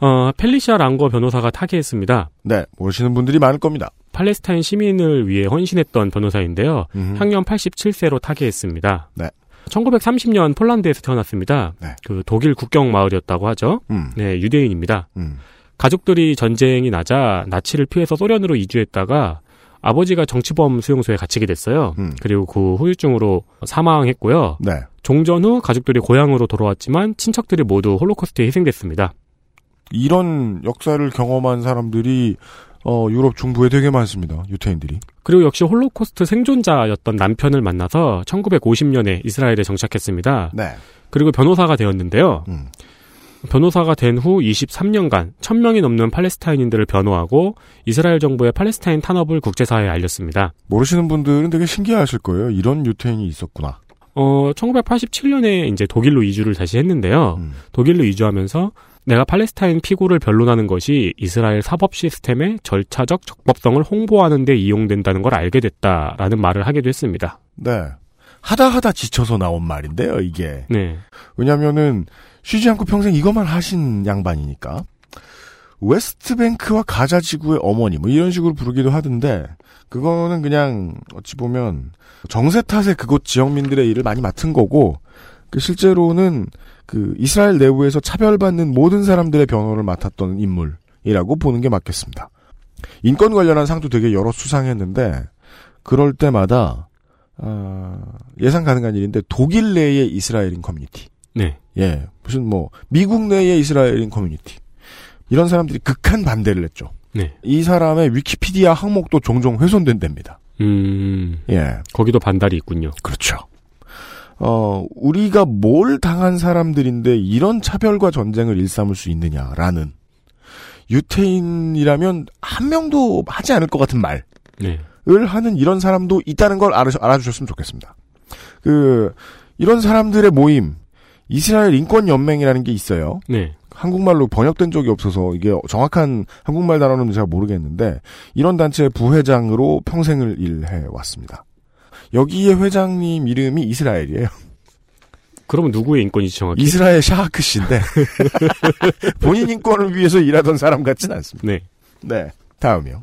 어, 펠리시아 랑거 변호사가 타계했습니다. 네, 모르시는 분들이 많을 겁니다. 팔레스타인 시민을 위해 헌신했던 변호사인데요. 음. 향년 87세로 타계했습니다. 네. 1930년 폴란드에서 태어났습니다. 네. 그 독일 국경 마을이었다고 하죠. 음. 네, 유대인입니다. 음. 가족들이 전쟁이 나자 나치를 피해서 소련으로 이주했다가 아버지가 정치범 수용소에 갇히게 됐어요. 음. 그리고 그 후유증으로 사망했고요. 네. 종전 후 가족들이 고향으로 돌아왔지만 친척들이 모두 홀로코스트에 희생됐습니다. 이런 역사를 경험한 사람들이 어, 유럽 중부에 되게 많습니다. 유태인들이. 그리고 역시 홀로코스트 생존자였던 남편을 만나서 1950년에 이스라엘에 정착했습니다. 네. 그리고 변호사가 되었는데요. 음. 변호사가 된 후 23년간 1000명이 넘는 팔레스타인인들을 변호하고 이스라엘 정부의 팔레스타인 탄압을 국제사회에 알렸습니다. 모르시는 분들은 되게 신기하실 거예요. 이런 유태인이 있었구나. 어, 1987년에 이제 독일로 이주를 다시 했는데요. 음. 독일로 이주하면서 내가 팔레스타인 피고를 변론하는 것이 이스라엘 사법 시스템의 절차적 적법성을 홍보하는 데 이용된다는 걸 알게 됐다라는 말을 하기도 했습니다. 네. 하다 하다 지쳐서 나온 말인데요, 이게. 네. 왜냐면은 쉬지 않고 평생 이것만 하신 양반이니까. 웨스트뱅크와 가자 지구의 어머니 뭐 이런 식으로 부르기도 하던데 그거는 그냥 어찌 보면 정세 탓에 그곳 지역민들의 일을 많이 맡은 거고 그 실제로는 그 이스라엘 내부에서 차별받는 모든 사람들의 변호를 맡았던 인물이라고 보는 게 맞겠습니다. 인권 관련한 상도 되게 여러 수상했는데 그럴 때마다 어, 예상 가능한 일인데 독일 내의 이스라엘인 커뮤니티 네. 예, 무슨 뭐 미국 내의 이스라엘인 커뮤니티 이런 사람들이 극한 반대를 했죠. 네. 이 사람의 위키피디아 항목도 종종 훼손된답니다. 음. 예, 거기도 vandal이 있군요. 그렇죠. 어, 우리가 뭘 당한 사람들인데 이런 차별과 전쟁을 일삼을 수 있느냐라는 유태인이라면 한 명도 하지 않을 것 같은 말을 네. 하는 이런 사람도 있다는 걸 알아, 알아 주셨으면 좋겠습니다. 그 이런 사람들의 모임 이스라엘 인권 연맹이라는 게 있어요. 네. 한국말로 번역된 적이 없어서 이게 정확한 한국말 단어는 잘 모르겠는데 이런 단체의 부회장으로 평생을 일해 왔습니다. 여기에 회장님 이름이 이스라엘이에요. 그러면 누구의 인권이지 정확히? 이스라엘 샤하크 씨인데 본인 인권을 위해서 일하던 사람 같진 않습니다. 네. 네. 다음이요.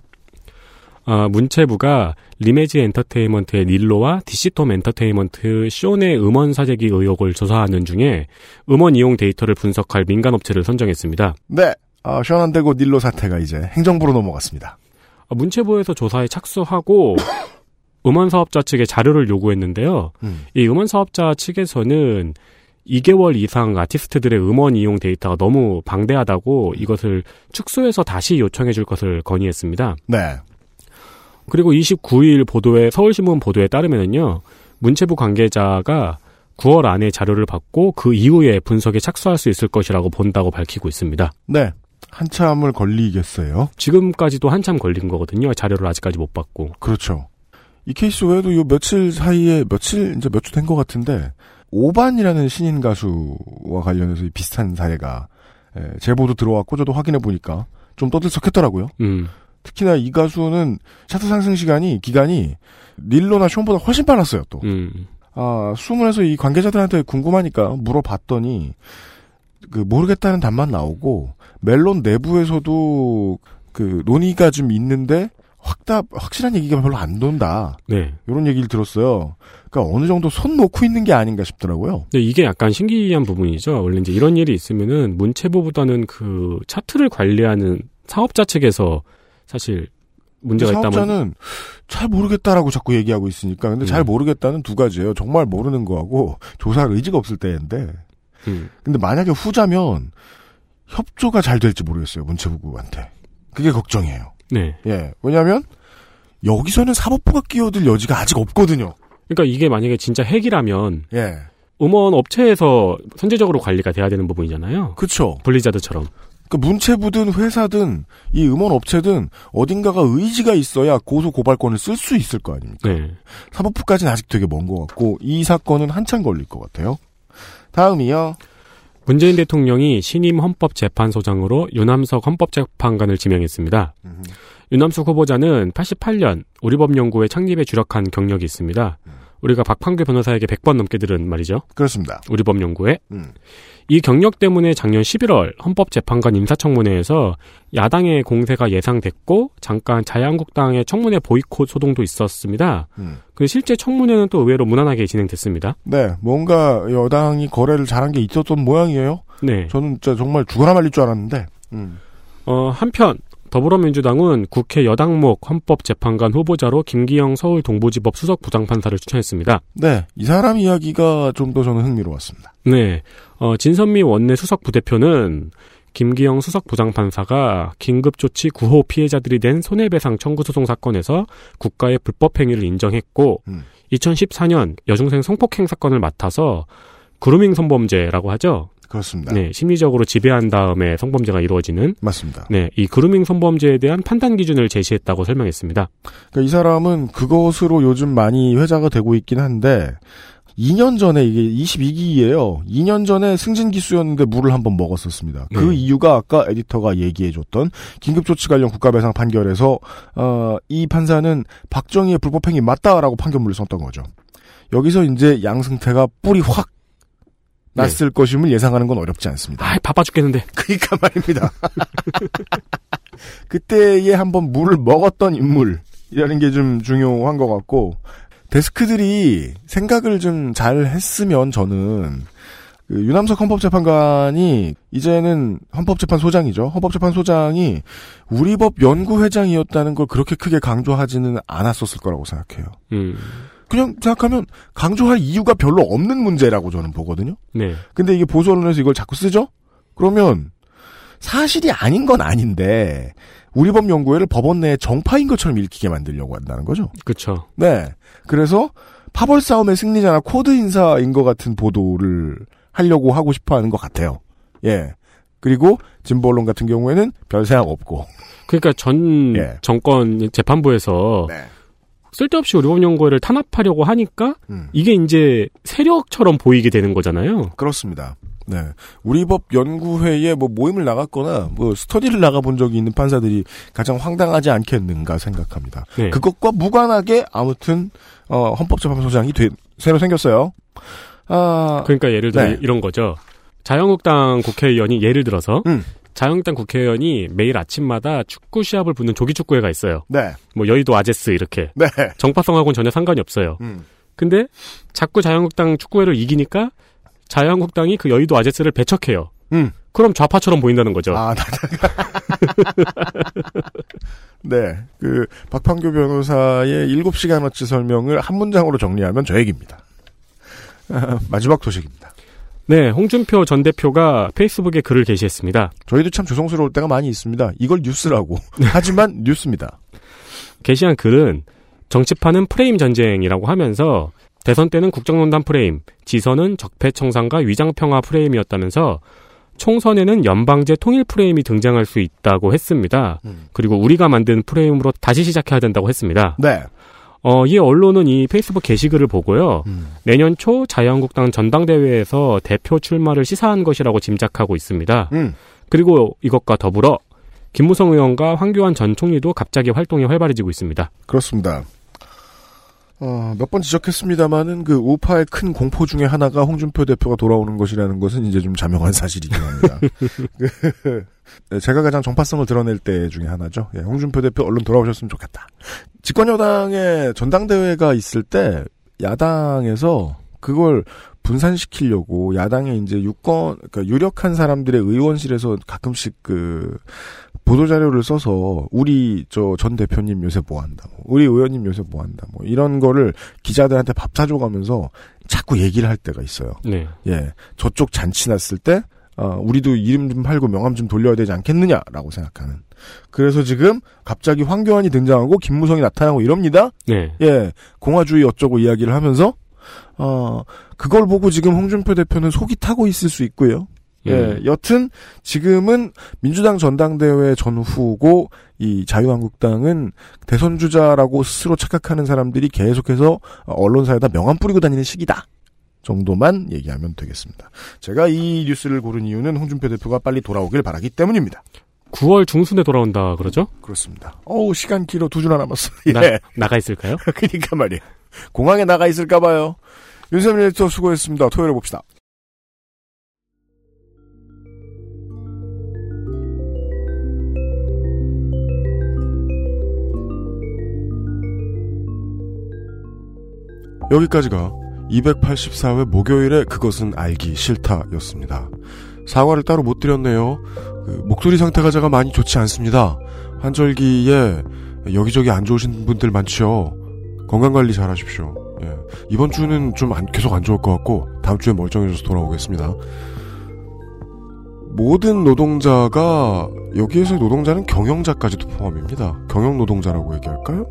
아, 문체부가 리메즈 엔터테인먼트의 닐로와 디씨톰 엔터테인먼트 숀의 음원 사재기 의혹을 조사하는 중에 음원 이용 데이터를 분석할 민간 업체를 선정했습니다. 네. 아, 숀 안 되고 닐로 사태가 이제 행정부로 넘어갔습니다. 아, 문체부에서 조사에 착수하고 음원 사업자 측에 자료를 요구했는데요. 음. 이 음원 사업자 측에서는 2개월 이상 아티스트들의 음원 이용 데이터가 너무 방대하다고 이것을 축소해서 다시 요청해 줄 것을 건의했습니다. 네. 그리고 29일 보도에 서울신문 보도에 따르면은요. 문체부 관계자가 9월 안에 자료를 받고 그 이후에 분석에 착수할 수 있을 것이라고 본다고 밝히고 있습니다. 네. 한참을 걸리겠어요. 지금까지도 한참 걸린 거거든요. 자료를 아직까지 못 받고. 그렇죠. 이 케이스 외에도 요 며칠 사이에 며칠 이제 몇 주 된 것 같은데 오반이라는 신인 가수와 관련해서 이 비슷한 사례가 에, 제보도 들어왔고 저도 확인해 보니까 좀 떠들썩했더라고요. 음. 특히나 이 가수는 차트 상승 시간이 기간이 릴로나 숀보다 훨씬 빨랐어요. 또 음. 아, 수문에서 이 관계자들한테 궁금하니까 물어봤더니 그 모르겠다는 답만 나오고 멜론 내부에서도 그 논의가 좀 있는데 확답 확실한 얘기가 별로 안 돈다. 네. 이런 얘기를 들었어요. 그러니까 어느 정도 손 놓고 있는 게 아닌가 싶더라고요. 근데 이게 약간 신기한 부분이죠. 원래 이제 이런 일이 있으면은 문체부보다는 그 차트를 관리하는 사업자 측에서 사실 문제가 있다면 사업자는 잘 모르겠다라고 자꾸 얘기하고 있으니까 근데 잘 음. 모르겠다는 두 가지예요. 정말 모르는 거하고 조사할 의지가 없을 때인데 음. 근데 만약에 후자면 협조가 잘 될지 모르겠어요. 문체부한테. 그게 걱정이에요. 네. 예. 왜냐하면 여기서는 사법부가 끼어들 여지가 아직 없거든요. 그러니까 이게 만약에 진짜 핵이라면 예. 음원 업체에서 선제적으로 관리가 돼야 되는 부분이잖아요. 그렇죠. 블리자드처럼. 그 문체부든 회사든 이 음원 업체든 어딘가가 의지가 있어야 고소 고발권을 쓸 수 있을 거 아닙니까? 네. 사법부까지는 아직 되게 먼 것 같고 이 사건은 한참 걸릴 것 같아요. 다음이요. 문재인 대통령이 신임 헌법재판소장으로 유남석 헌법재판관을 지명했습니다. 유남석 후보자는 88년 우리법연구회 창립에 주력한 경력이 있습니다. 우리가 박판규 변호사에게 100번 넘게 들은 말이죠. 그렇습니다. 우리법연구회. 음. 이 경력 때문에 작년 11월 헌법재판관 임사청문회에서 야당의 공세가 예상됐고 잠깐 자유한국당의 청문회 보이콧 소동도 있었습니다. 음. 그 실제 청문회는 또 의외로 무난하게 진행됐습니다. 네, 뭔가 여당이 거래를 잘한 게 있었던 모양이에요. 네. 저는 진짜 정말 죽어라 말릴 줄 알았는데. 음. 어, 한편 더불어민주당은 국회 여당목 헌법재판관 후보자로 김기영 서울 동부지법 수석 부장판사를 추천했습니다. 네, 이 사람 이야기가 좀 더 저는 흥미로웠습니다. 네. 어, 진선미 원내 수석 부대표는 김기영 수석 부장판사가 긴급조치 구호 피해자들이 낸 손해배상 청구 소송 사건에서 국가의 불법 행위를 인정했고 음. 2014년 여중생 성폭행 사건을 맡아서 그루밍 성범죄라고 하죠. 그렇습니다. 네, 심리적으로 지배한 다음에 성범죄가 이루어지는 맞습니다. 네, 이 그루밍 성범죄에 대한 판단 기준을 제시했다고 설명했습니다. 그러니까 이 사람은 그것으로 요즘 많이 회자가 되고 있긴 한데 2년 전에 이게 22기예요. 2년 전에 승진 기수였는데 물을 한번 먹었었습니다. 그 네. 이유가 아까 에디터가 얘기해줬던 긴급조치 관련 국가배상 판결에서 어, 이 판사는 박정희의 불법행위 맞다라고 판결문을 썼던 거죠. 여기서 이제 양승태가 뿌리 확 났을 것임을 예상하는 건 어렵지 않습니다. 아, 바빠 죽겠는데. 그니까 말입니다. 그때에 한번 물을 먹었던 인물이라는 게 좀 중요한 것 같고 데스크들이 생각을 좀 잘 했으면 저는 그 유남석 헌법재판관이 이제는 헌법재판소장이죠. 헌법재판소장이 우리법 연구회장이었다는 걸 그렇게 크게 강조하지는 않았었을 거라고 생각해요. 음. 그냥 생각하면 강조할 이유가 별로 없는 문제라고 저는 보거든요. 네. 근데 이게 보수 언론에서 이걸 자꾸 쓰죠? 그러면 사실이 아닌 건 아닌데 우리 법 연구회를 법원 내에 정파인 것처럼 읽히게 만들려고 한다는 거죠. 그렇죠. 네. 그래서 파벌 싸움의 승리자나 코드 인사인 것 같은 보도를 하려고 하고 싶어 하는 것 같아요. 예. 그리고 진보 언론 같은 경우에는 별 생각 없고. 그러니까 전 예. 정권 재판부에서 네. 쓸데없이 우리법연구회를 탄압하려고 하니까 음. 이게 이제 세력처럼 보이게 되는 거잖아요. 그렇습니다. 네. 우리법 연구회에 뭐 모임을 나갔거나 뭐 스터디를 나가본 적이 있는 판사들이 가장 황당하지 않겠는가 생각합니다. 네. 그것과 무관하게 아무튼 어, 헌법재판소장이 돼- 새로 생겼어요. 아, 그러니까 예를 들어 네. 이런 거죠. 자유한국당 국회의원이 예를 들어서 음. 자유한국당 국회의원이 매일 아침마다 축구 시합을 붙는 조기 축구회가 있어요. 네. 뭐 여의도 아제스 이렇게 네. 정파성하고는 전혀 상관이 없어요. 음. 근데 자꾸 자유한국당 축구회를 이기니까 자유한국당이 그 여의도 아제스를 배척해요. 음. 그럼 좌파처럼 보인다는 거죠. 아, 나, 네. 그, 박판교 변호사의 7시간어치 설명을 한 문장으로 정리하면 저 얘기입니다. 아, 마지막 소식입니다. 네, 홍준표 전 대표가 페이스북에 글을 게시했습니다. 저희도 참 죄송스러울 때가 많이 있습니다. 이걸 뉴스라고. 하지만 뉴스입니다. 게시한 글은 정치판은 프레임 전쟁이라고 하면서 대선 때는 국정농단 프레임, 지선은 적폐청산과 위장평화 프레임이었다면서 총선에는 연방제 통일 프레임이 등장할 수 있다고 했습니다. 그리고 우리가 만든 프레임으로 다시 시작해야 된다고 했습니다. 네. 어, 이 언론은 이 페이스북 게시글을 보고요. 음. 내년 초 자유한국당 전당대회에서 대표 출마를 시사한 것이라고 짐작하고 있습니다. 음. 그리고 이것과 더불어 김무성 의원과 황교안 전 총리도 갑자기 활동이 활발해지고 있습니다. 그렇습니다. 어, 몇 번 지적했습니다만은 그 우파의 큰 공포 중에 하나가 홍준표 대표가 돌아오는 것이라는 것은 이제 좀 자명한 사실이긴 합니다. 그, 네, 제가 가장 정파성을 드러낼 때 중에 하나죠. 예, 홍준표 대표 얼른 돌아오셨으면 좋겠다. 집권여당의 전당대회가 있을 때 야당에서 그걸 분산시키려고 야당의 이제 유권 그러니까 유력한 사람들의 의원실에서 가끔씩 그 보도 자료를 써서 우리 저 전 대표님 요새 뭐 한다, 뭐, 우리 의원님 요새 뭐 한다, 뭐 이런 거를 기자들한테 밥 사줘 가면서 자꾸 얘기를 할 때가 있어요. 네. 예, 저쪽 잔치 났을 때 어, 우리도 이름 좀 팔고 명함 좀 돌려야 되지 않겠느냐라고 생각하는. 그래서 지금 갑자기 황교안이 등장하고 김무성이 나타나고 이럽니다. 네. 예, 공화주의 어쩌고 이야기를 하면서 어 그걸 보고 지금 홍준표 대표는 속이 타고 있을 수 있고요. 예, 음. 여튼 지금은 민주당 전당대회 전후고 이 자유한국당은 대선 주자라고 스스로 착각하는 사람들이 계속해서 언론사에다 명함 뿌리고 다니는 시기다. 정도만 얘기하면 되겠습니다. 제가 이 뉴스를 고른 이유는 홍준표 대표가 빨리 돌아오길 바라기 때문입니다. 9월 중순에 돌아온다 그러죠? 그렇습니다. 어우 시간 길어 두 주나 남았어. 예. 나, 나가 있을까요? 그러니까 말이야. 공항에 나가 있을까 봐요. 윤세민 에디터 수고했습니다. 토요일에 봅시다. 여기까지가 284회 목요일에 그것은 알기 싫다였습니다. 사과를 따로 못 드렸네요. 그 목소리 상태가 제가 많이 좋지 않습니다. 환절기에 여기저기 안 좋으신 분들 많지요. 건강 관리 잘 하십시오. 예. 이번 주는 좀 안- 계속 안 좋을 것 같고, 다음 주에 멀쩡해져서 돌아오겠습니다. 모든 노동자가, 여기에서 노동자는 경영자까지도 포함입니다. 경영 노동자라고 얘기할까요?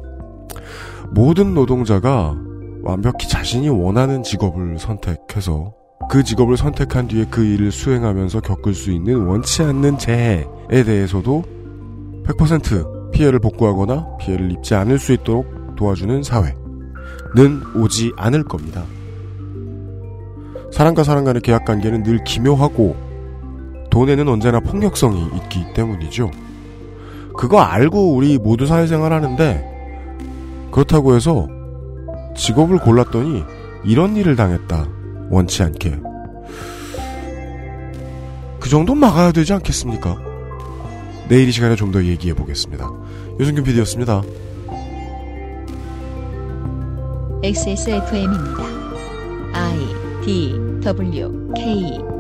모든 노동자가 완벽히 자신이 원하는 직업을 선택해서 그 직업을 선택한 뒤에 그 일을 수행하면서 겪을 수 있는 원치 않는 재해에 대해서도 100% 피해를 복구하거나 피해를 입지 않을 수 있도록 도와주는 사회는 오지 않을 겁니다. 사람과 사람 간의 계약 관계는 늘 기묘하고 돈에는 언제나 폭력성이 있기 때문이죠. 그거 알고 우리 모두 사회생활 하는데 그렇다고 해서 직업을 골랐더니 이런 일을 당했다. 원치 않게. 그 정도 막아야 되지 않겠습니까? 내일 이 시간에 좀 더 얘기해 보겠습니다. 유승균 PD였습니다. XSFM입니다. I D W K